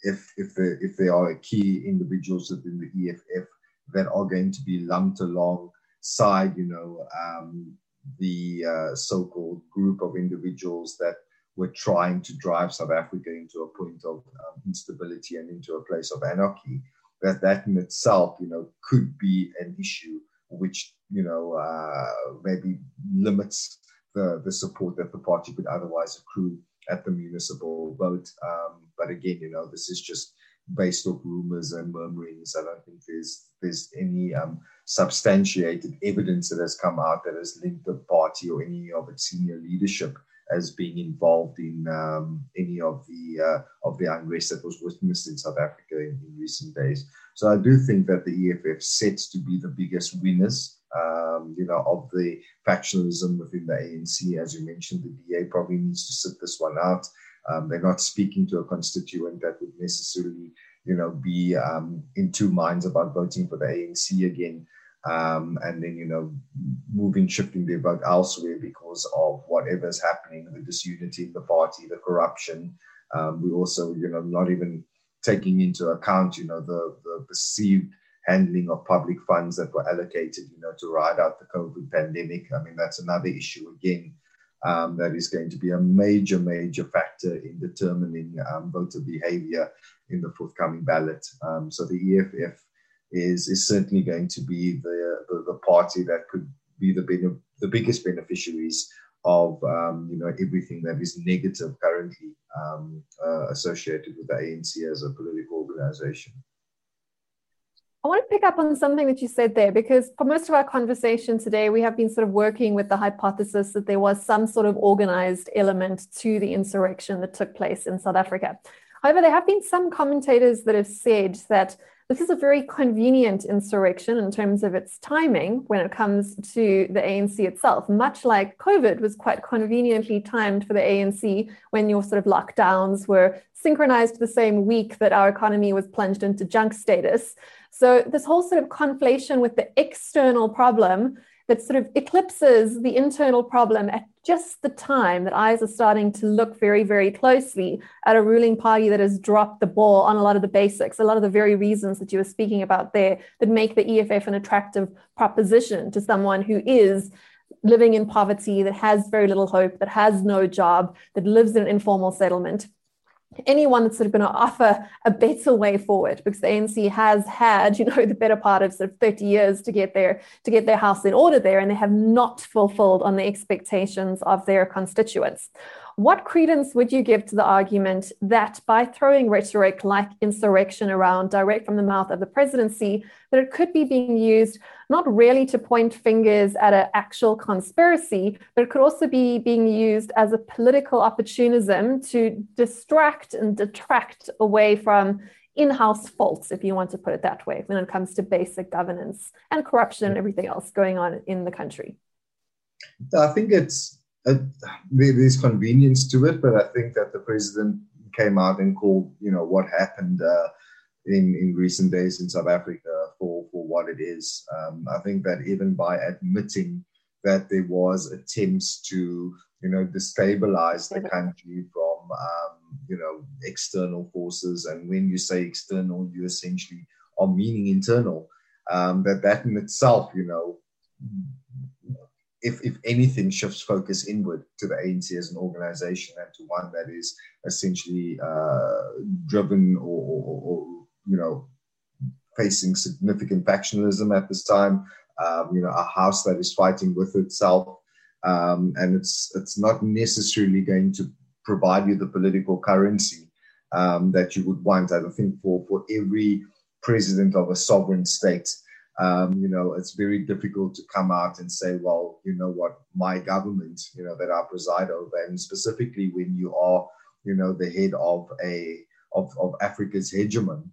if if there if there are key individuals within the EFF that are going to be lumped alongside, you know, um, the uh, so-called group of individuals that were trying to drive South Africa into a point of um, instability and into a place of anarchy, that that in itself, you know, could be an issue which, you know, uh, maybe limits the, the support that the party could otherwise accrue at the municipal vote. Um, but again, you know, this is just based off rumors and murmurings. I don't think there's there's any um, substantiated evidence that has come out that has linked the party or any of its senior leadership as being involved in um, any of the uh, of the unrest that was witnessed in South Africa in, in, recent days. So I do think that the EFF sets to be the biggest winners, um, you know, of the factionalism within the ANC. As you mentioned, the DA probably needs to sit this one out. Um, they're not speaking to a constituent that would necessarily, you know, be um, in two minds about voting for the ANC again um, and then you know moving shifting their vote elsewhere because of whatever's happening the disunity in the party the corruption um, we also you know not even taking into account you know the, the perceived handling of public funds that were allocated you know to ride out the covid pandemic i mean that's another issue again um, that is going to be a major, major factor in determining um, voter behavior in the forthcoming ballot. Um, so the EFF is is certainly going to be the the, the party that could be the the biggest beneficiaries of um, you know everything that is negative currently um, uh, associated with the ANC as a political organization. I want to pick up on something that you said there because for most of our conversation today, we have been sort of working with the hypothesis that there was some sort of organized element to the insurrection that took place in South Africa. However, there have been some commentators that have said that this is a very convenient insurrection in terms of its timing when it comes to the ANC itself, much like COVID was quite conveniently timed for the ANC when your sort of lockdowns were synchronized the same week that our economy was plunged into junk status. So, this whole sort of conflation with the external problem that sort of eclipses the internal problem at just the time that eyes are starting to look very, very closely at a ruling party that has dropped the ball on a lot of the basics, a lot of the very reasons that you were speaking about there that make the EFF an attractive proposition to someone who is living in poverty, that has very little hope, that has no job, that lives in an informal settlement anyone that's sort of going to offer a better way forward because the ANC has had, you know, the better part of sort of 30 years to get their to get their house in order there, and they have not fulfilled on the expectations of their constituents. What credence would you give to the argument that by throwing rhetoric like insurrection around direct from the mouth of the presidency, that it could be being used not really to point fingers at an actual conspiracy, but it could also be being used as a political opportunism to distract and detract away from in-house faults, if you want to put it that way, when it comes to basic governance and corruption and everything else going on in the country? I think it's uh, there's convenience to it, but I think that the president came out and called, you know, what happened uh, in in recent days in South Africa for for what it is. Um, I think that even by admitting that there was attempts to, you know, destabilize the country from, um, you know, external forces, and when you say external, you essentially are meaning internal. Um, that that in itself, you know, if, if anything, shifts focus inward to the ANC as an organization and to one that is essentially uh, driven or, or, or, you know, facing significant factionalism at this time. Um, you know, a house that is fighting with itself, um, and it's it's not necessarily going to provide you the political currency um, that you would want. I don't think for for every president of a sovereign state, um, you know, it's very difficult to come out and say, well, you know what, my government, you know, that I preside over, and specifically when you are, you know, the head of a of, of Africa's hegemon,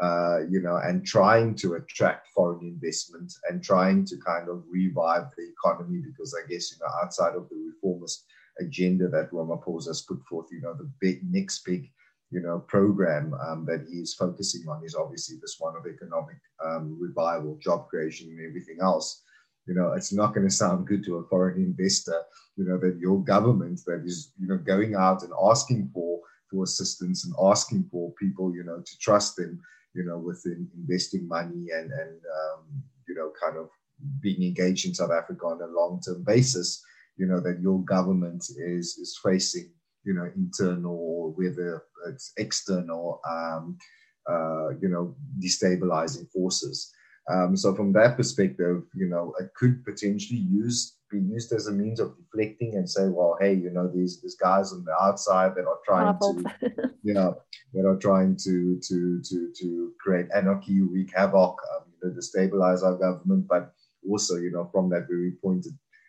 uh, you know, and trying to attract foreign investment and trying to kind of revive the economy because I guess, you know, outside of the reformist agenda that Ramaphosa has put forth, you know, the big next big you know, program um, that he is focusing on is obviously this one of economic um, revival, job creation, and everything else. You know, it's not going to sound good to a foreign investor. You know that your government that is, you know, going out and asking for for assistance and asking for people, you know, to trust them, you know, within investing money and and um, you know, kind of being engaged in South Africa on a long term basis. You know that your government is is facing you know, internal or whether it's external, um, uh, you know, destabilizing forces. Um, so from that perspective, you know, it could potentially use be used as a means of deflecting and say, well, hey, you know, these these guys on the outside that are trying to, you know, that are trying to to to to create anarchy, wreak havoc, um, you know, destabilize our government, but also, you know, from that very point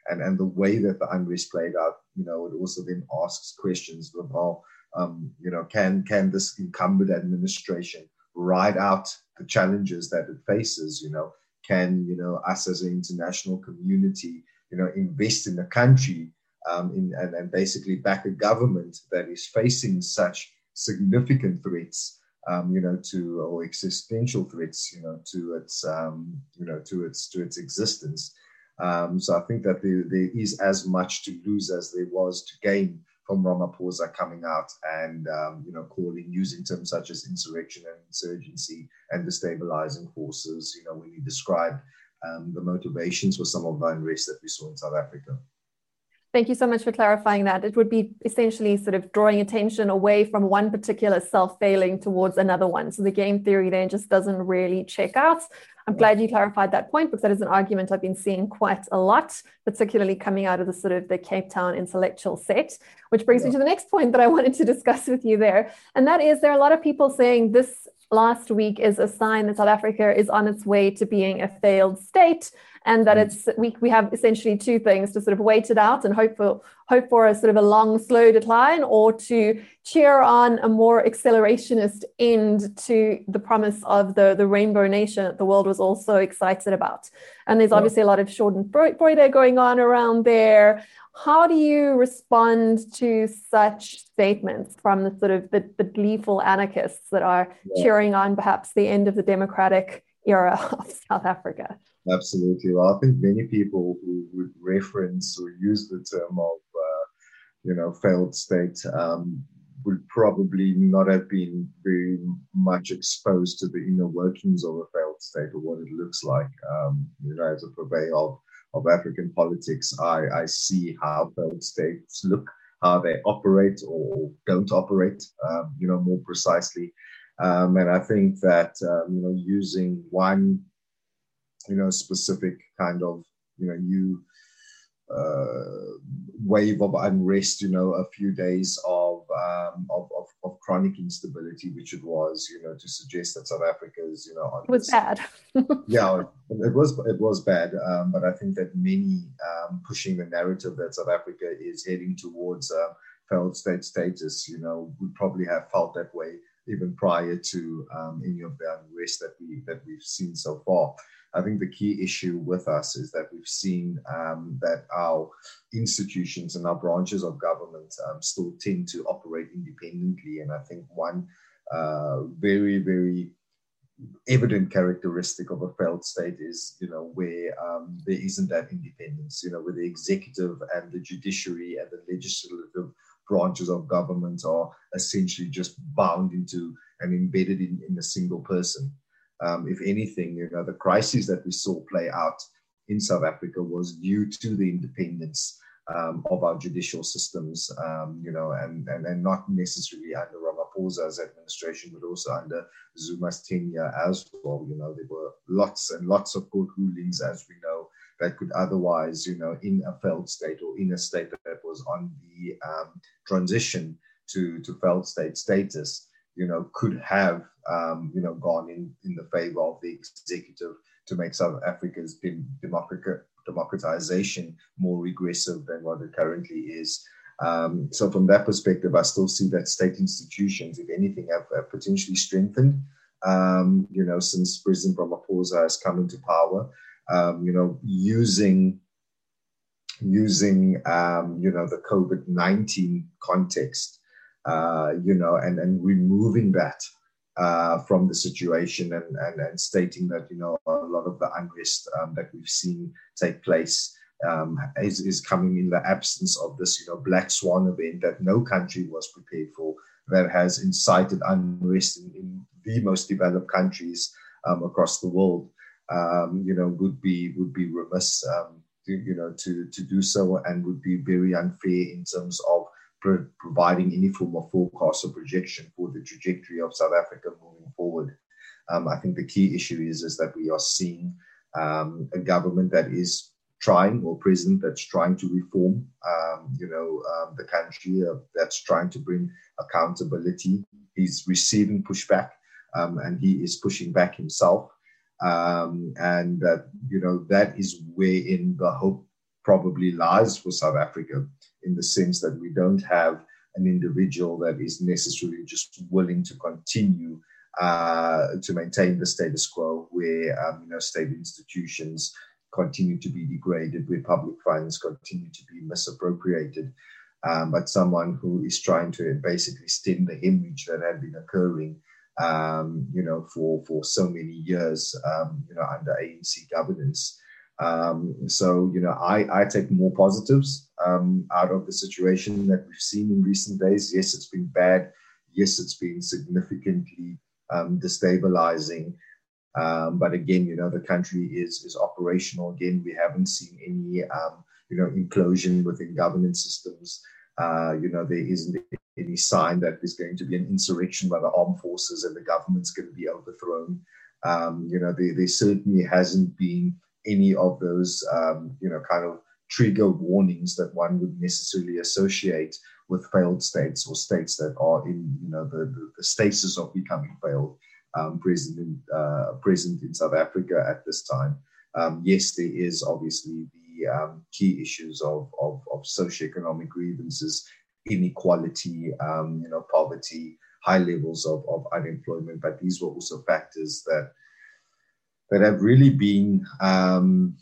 and and the way that the unrest played out, you know, it also then asks questions about, um, you know, can can this incumbent administration ride out the challenges that it faces? You know, can you know us as an international community, you know, invest in the country um, in, and, and basically back a government that is facing such significant threats um, you know, to or existential threats, you know, to its, um, you know, to its to its existence. Um, so I think that there, there is as much to lose as there was to gain from Ramaphosa coming out and um, you know calling using terms such as insurrection and insurgency and destabilizing forces. You know when he described um, the motivations for some of the unrest that we saw in South Africa. Thank you so much for clarifying that. It would be essentially sort of drawing attention away from one particular self failing towards another one. So the game theory then just doesn't really check out. I'm glad you clarified that point because that is an argument I've been seeing quite a lot, particularly coming out of the sort of the Cape Town intellectual set, which brings yeah. me to the next point that I wanted to discuss with you there. And that is there are a lot of people saying this last week is a sign that South Africa is on its way to being a failed state and that mm. it's we, we have essentially two things to sort of wait it out and hope for hope for a sort of a long slow decline or to cheer on a more accelerationist end to the promise of the the rainbow nation that the world was also excited about. And there's obviously a lot of schadenfreude going on around there how do you respond to such statements from the sort of the, the gleeful anarchists that are yeah. cheering on perhaps the end of the democratic era of South Africa? Absolutely. Well, I think many people who would reference or use the term of, uh, you know, failed state um, would probably not have been very much exposed to the inner workings of a failed state or what it looks like. Um, you know, as a purveyor of of African politics, I, I see how failed states look, how they operate or don't operate, um, you know, more precisely. Um, and I think that, um, you know, using one, you know, specific kind of, you know, you uh, wave of unrest, you know, a few days of, um, of, of, of, chronic instability, which it was, you know, to suggest that South Africa is, you know, it was this, bad. yeah, it was it was bad, um, but I think that many um, pushing the narrative that South Africa is heading towards uh, failed state status, you know, would probably have felt that way even prior to um, any of the unrest that we that we've seen so far. I think the key issue with us is that we've seen um, that our institutions and our branches of government um, still tend to operate independently. And I think one uh, very, very evident characteristic of a failed state is, you know, where um, there isn't that independence, you know, where the executive and the judiciary and the legislative branches of government are essentially just bound into and embedded in, in a single person. Um, if anything, you know, the crisis that we saw play out in South Africa was due to the independence um, of our judicial systems, um, you know, and, and, and not necessarily under Ramaphosa's administration, but also under Zuma's tenure as well. You know, there were lots and lots of court rulings, as we know, that could otherwise, you know, in a failed state or in a state that was on the um, transition to, to failed state status, you know, could have, um, you know, gone in, in the favor of the executive to make South Africa's democratization more regressive than what it currently is. Um, so from that perspective, I still see that state institutions, if anything, have, have potentially strengthened. Um, you know, since President Ramaphosa has come into power, um, you know, using using um, you know the COVID nineteen context, uh, you know, and and removing that uh, from the situation and, and, and stating that you know a lot of the unrest um, that we've seen take place um, is, is coming in the absence of this you know black swan event that no country was prepared for that has incited unrest in, in the most developed countries um, across the world um, you know would be would be remiss um, to, you know to to do so and would be very unfair in terms of pro- providing any form of forecast or projection for the trajectory of South Africa moving forward. Um, I think the key issue is, is that we are seeing um, a government that is trying or president that's trying to reform, um, you know, um, the country uh, that's trying to bring accountability. He's receiving pushback um, and he is pushing back himself. Um, and that, you know, that is wherein the hope probably lies for South Africa in the sense that we don't have an individual that is necessarily just willing to continue uh, to maintain the status quo where um, you know state institutions continue to be degraded, where public funds continue to be misappropriated. Um, but someone who is trying to basically stem the hemorrhage that had been occurring, um, you know, for for so many years, um, you know, under ANC governance. Um, so, you know, I, I take more positives um, out of the situation that we've seen in recent days. Yes, it's been bad. Yes, it's been significantly um, destabilizing. Um, but again, you know, the country is is operational. Again, we haven't seen any, um, you know, implosion within governance systems. Uh, you know, there isn't any sign that there's going to be an insurrection by the armed forces and the government's going to be overthrown. Um, you know, there, there certainly hasn't been any of those, um, you know, kind of trigger warnings that one would necessarily associate with failed states or states that are in, you know, the, the, the status of becoming failed um, present, in, uh, present in South Africa at this time. Um, yes, there is obviously the um, key issues of, of, of socioeconomic grievances, inequality, um, you know, poverty, high levels of, of unemployment, but these were also factors that that have really been, um,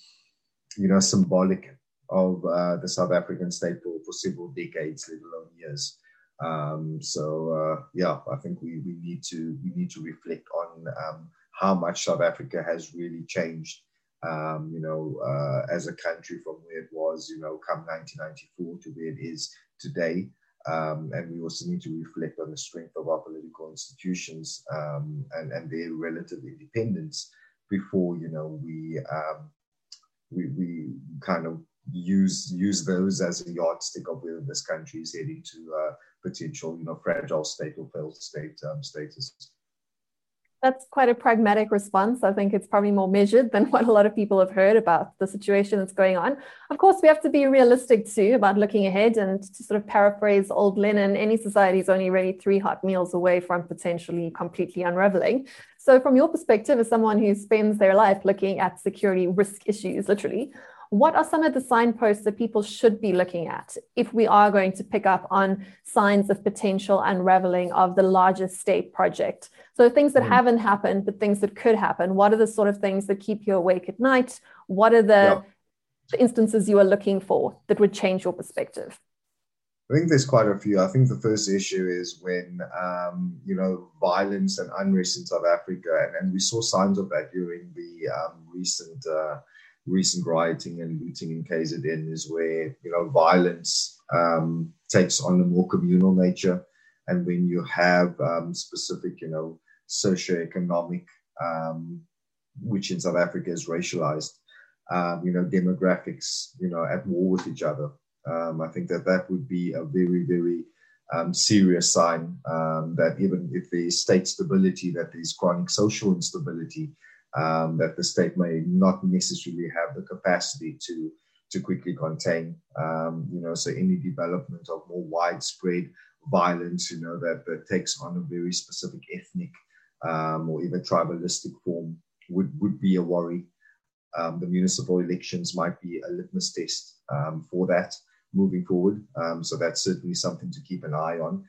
you know, symbolic of uh, the South African state for, for several decades, let alone years. Um, so uh, yeah, I think we, we need to we need to reflect on um, how much South Africa has really changed. Um, you know, uh, as a country from where it was, you know, come 1994 to where it is today. Um, and we also need to reflect on the strength of our political institutions um, and, and their relative independence before you know we um, we we kind of use use those as a yardstick of where this country is heading to uh, potential you know fragile state or failed state um, status that's quite a pragmatic response. I think it's probably more measured than what a lot of people have heard about the situation that's going on. Of course, we have to be realistic too about looking ahead and to sort of paraphrase old Lenin any society is only really three hot meals away from potentially completely unraveling. So, from your perspective, as someone who spends their life looking at security risk issues, literally, what are some of the signposts that people should be looking at if we are going to pick up on signs of potential unraveling of the largest state project? So, things that mm. haven't happened, but things that could happen. What are the sort of things that keep you awake at night? What are the, the instances you are looking for that would change your perspective? I think there's quite a few. I think the first issue is when, um, you know, violence and unrest in South Africa, and, and we saw signs of that during the um, recent uh, recent rioting and looting in KZN, is where, you know, violence um, takes on a more communal nature. And when you have um, specific, you know, socioeconomic, um, which in South Africa is racialized, um, you know, demographics, you know, at war with each other um, I think that that would be a very, very um, serious sign um, that even if there is state stability, that there is chronic social instability, um, that the state may not necessarily have the capacity to to quickly contain. Um, you know, so any development of more widespread violence, you know, that that takes on a very specific ethnic um, or even tribalistic form would would be a worry. the municipal elections might be a litmus test for that moving forward. Um, so that's certainly something to keep an eye on.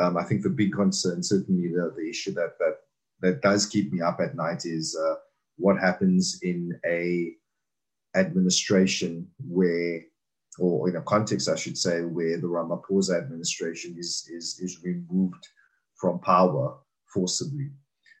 Um, I think the big concern, certainly the, the issue that, that that does keep me up at night is uh, what happens in a administration where, or in a context, I should say, where the Ramaphosa administration is is is removed from power forcibly.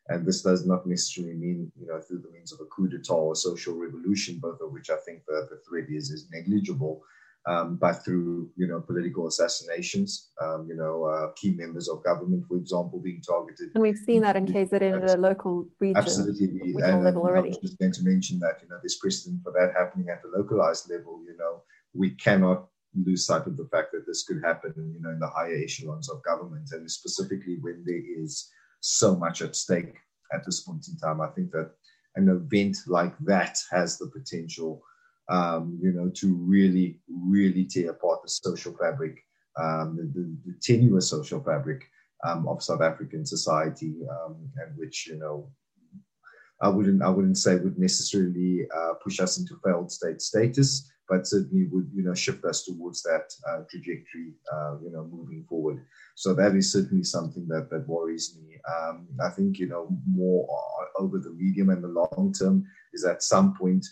And this does not necessarily mean, you know, through the means of a coup d'etat or social revolution, both of which I think the, the threat is, is negligible um, but through you know political assassinations, um, you know uh, key members of government, for example, being targeted. And we've seen that in KZN at a local region, absolutely, and, level already. I was just going to mention that you know there's precedent for that happening at the localized level. You know we cannot lose sight of the fact that this could happen, you know, in the higher echelons of government, and specifically when there is so much at stake at this point in time. I think that an event like that has the potential um, you know, to really, really tear apart the social fabric, um, the, the, the, tenuous social fabric um, of South African society, um, and which, you know, I wouldn't, I wouldn't say would necessarily uh, push us into failed state status, but certainly would, you know, shift us towards that uh, trajectory, uh, you know, moving forward. So that is certainly something that that worries me. Um, I think, you know, more over the medium and the long term is at some point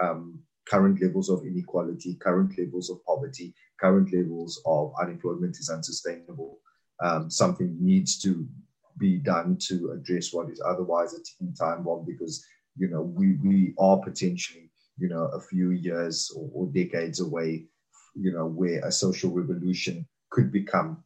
um, current levels of inequality, current levels of poverty, current levels of unemployment is unsustainable. Um, something needs to be done to address what is otherwise a ticking time bomb because you know we we are potentially you know a few years or, or decades away you know where a social revolution could become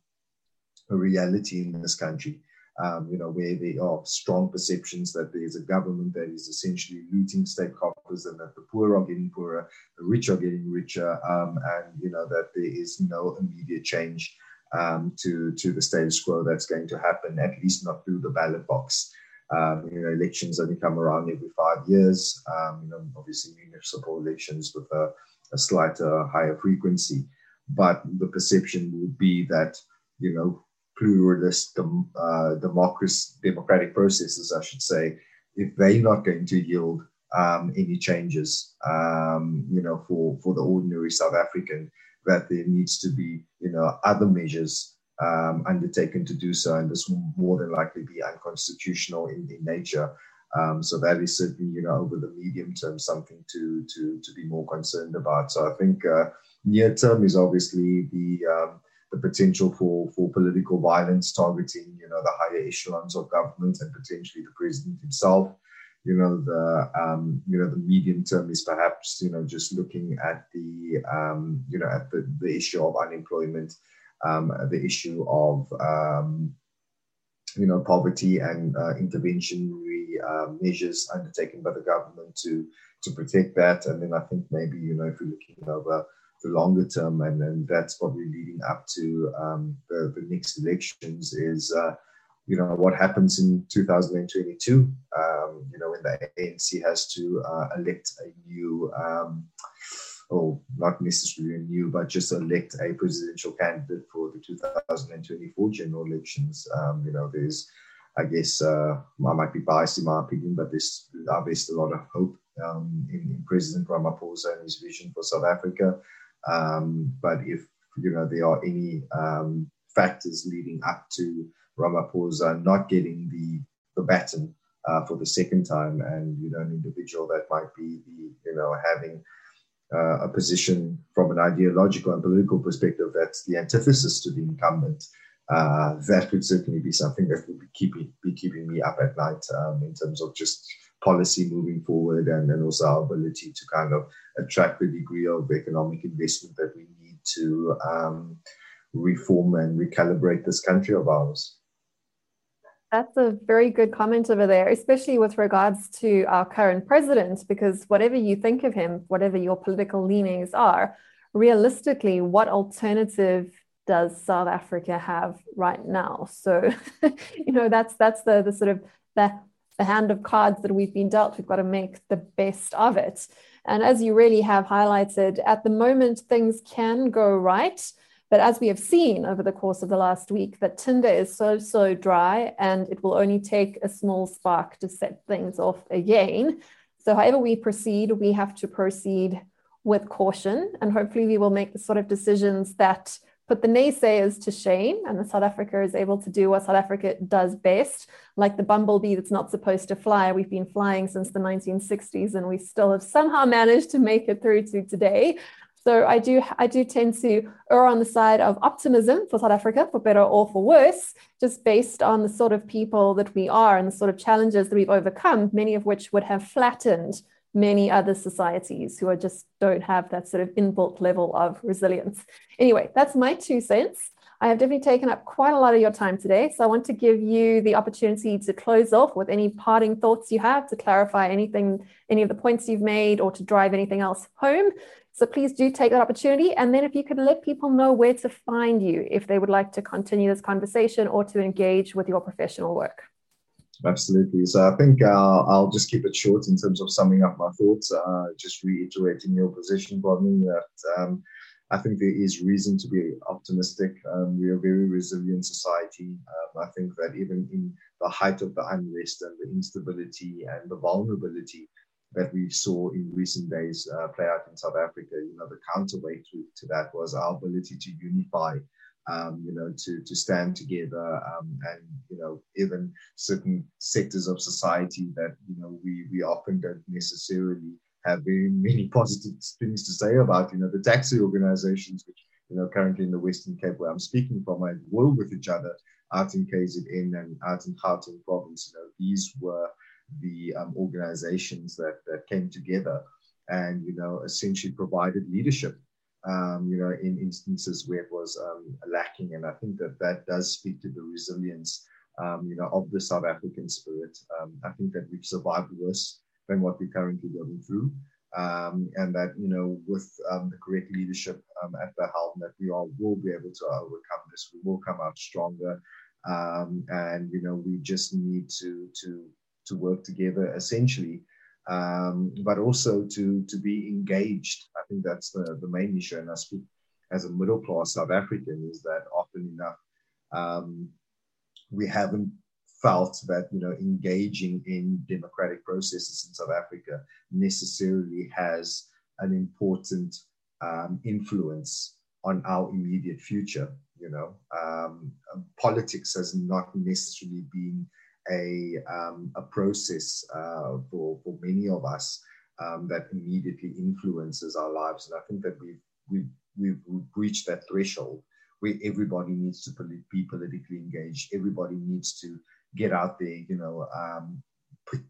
a reality in this country um, you know, where there are strong perceptions that there's a government that is essentially looting state coffers and that the poor are getting poorer, the rich are getting richer, um, and, you know, that there is no immediate change um, to, to the status quo that's going to happen, at least not through the ballot box. Um, you know, elections only come around every five years. Um, you know, obviously municipal elections with a, a slighter, higher frequency. But the perception would be that, you know, pluralist uh, democracy, democratic processes, I should say, if they're not going to yield um, any changes, um, you know, for, for the ordinary South African, that there needs to be, you know, other measures um, undertaken to do so, and this will more than likely be unconstitutional in, in nature. Um, so that is certainly, you know, over the medium term, something to to to be more concerned about. So I think uh, near term is obviously the um, the potential for, for political violence targeting, you know, the higher echelons of government and potentially the president himself. You know, the um, you know the medium term is perhaps you know just looking at the um, you know at the, the issue of unemployment, um, the issue of um, you know poverty and uh, interventionary uh, measures undertaken by the government to to protect that. And then I think maybe you know if we're looking over the longer term, and, and that's probably leading up to um, the, the next elections is, uh, you know, what happens in 2022, um, you know, when the ANC has to uh, elect a new, um, or not necessarily a new, but just elect a presidential candidate for the 2024 general elections. Um, you know, there's, I guess, uh, I might be biased in my opinion, but there's, a lot of hope um, in, in, President Ramaphosa and his vision for South Africa. Um, but if you know there are any um, factors leading up to Ramaphosa not getting the the baton uh, for the second time, and you know an individual that might be the you know having uh, a position from an ideological and political perspective that's the antithesis to the incumbent. Uh, that could certainly be something that would be keeping be keeping me up at night um, in terms of just policy moving forward and, and also our ability to kind of attract the degree of economic investment that we need to um, reform and recalibrate this country of ours. That's a very good comment over there, especially with regards to our current president, because whatever you think of him, whatever your political leanings are, realistically, what alternative does South Africa have right now? So, you know, that's that's the the sort of the, the hand of cards that we've been dealt. We've got to make the best of it. And as you really have highlighted, at the moment things can go right but as we have seen over the course of the last week, that Tinder is so, so dry and it will only take a small spark to set things off again. So, however we proceed, we have to proceed with caution. And hopefully, we will make the sort of decisions that put the naysayers to shame and South Africa is able to do what South Africa does best, like the bumblebee that's not supposed to fly. We've been flying since the 1960s and we still have somehow managed to make it through to today. So I do I do tend to err on the side of optimism for South Africa, for better or for worse, just based on the sort of people that we are and the sort of challenges that we've overcome, many of which would have flattened many other societies who are just don't have that sort of inbuilt level of resilience. Anyway, that's my two cents. I have definitely taken up quite a lot of your time today. So I want to give you the opportunity to close off with any parting thoughts you have to clarify anything, any of the points you've made, or to drive anything else home. So please do take that opportunity. And then if you could let people know where to find you if they would like to continue this conversation or to engage with your professional work. Absolutely. So I think uh, I'll just keep it short in terms of summing up my thoughts, uh, just reiterating your position, Rodney, that um, I think there is reason to be optimistic. Um, we're a very resilient society. Um, I think that even in the height of the unrest and the instability and the vulnerability, that we saw in recent days uh, play out in South Africa. You know, the counterweight to, to that was our ability to unify, um, you know, to, to stand together um, and, you know, even certain sectors of society that, you know, we, we often don't necessarily have very many positive things to say about, you know, the taxi organizations, which, you know, currently in the Western Cape where I'm speaking from, I work with each other out in KZN and out in Gauteng province. You know, these were the um, organizations that, that came together and, you know, essentially provided leadership, um, you know, in instances where it was um, lacking. And I think that that does speak to the resilience, um, you know, of the South African spirit. Um, I think that we've survived worse than what we're currently going through. Um, and that you know with um, the correct leadership at the helm that we all will be able to overcome this we will come out stronger and you know we just need to to to work together essentially, um, but also to to be engaged. I think that's the, the main issue. And I speak as a middle class South African is that often enough um, we haven't felt that you know engaging in democratic processes in South Africa necessarily has an important um, influence on our immediate future. You know, um, politics has not necessarily been a, um, a process uh, for, for many of us um, that immediately influences our lives. And I think that we've, we've, we've reached that threshold where everybody needs to be politically engaged. Everybody needs to get out there, you know, um, put,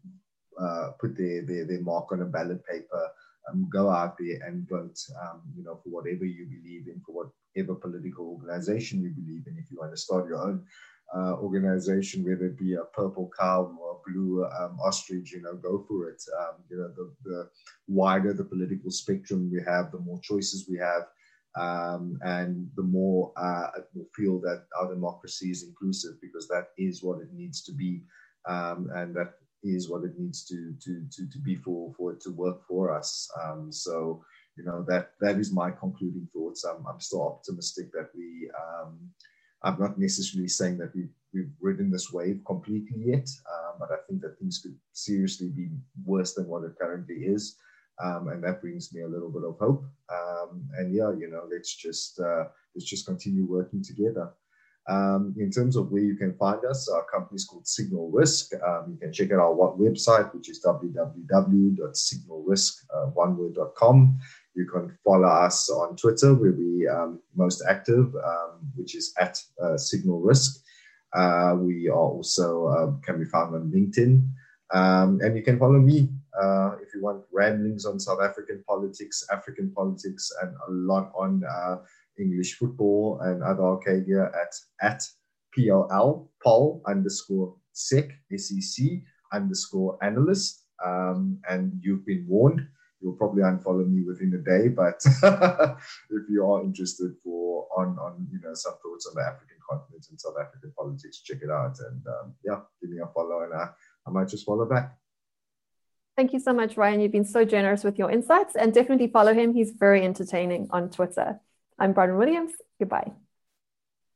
uh, put their, their, their mark on a ballot paper, um, go out there and vote, um, you know, for whatever you believe in, for whatever political organization you believe in. If you want to start your own uh, organization, whether it be a purple cow or a blue um, ostrich, you know, go for it. Um, you know, the, the, wider the political spectrum we have, the more choices we have, um, and the more uh, will feel that our democracy is inclusive because that is what it needs to be, um, and that is what it needs to to to, to be for for it to work for us. Um, so. You know that that is my concluding thoughts. I'm, I'm still optimistic that we um, I'm not necessarily saying that we've, we've ridden this wave completely yet, uh, but I think that things could seriously be worse than what it currently is. Um, and that brings me a little bit of hope. Um, and yeah, you know, let's just uh, let's just continue working together. Um, in terms of where you can find us, our company is called Signal Risk. Um, you can check out our website, which is www.signalrisk.oneword.com. You can follow us on Twitter, where we um, most active, um, which is at uh, Signal Risk. Uh, we are also uh, can be found on LinkedIn, um, and you can follow me uh, if you want ramblings on South African politics, African politics, and a lot on uh, English football and other Arcadia at at PLL Pol underscore sec SEC underscore analyst. Um, and you've been warned. You'll probably unfollow me within a day, but if you are interested for on on you know some thoughts on the African continent and South African politics, check it out. And um, yeah, give me a follow, and I, I might just follow back. Thank you so much, Ryan. You've been so generous with your insights and definitely follow him. He's very entertaining on Twitter. I'm Bronwyn Williams. Goodbye.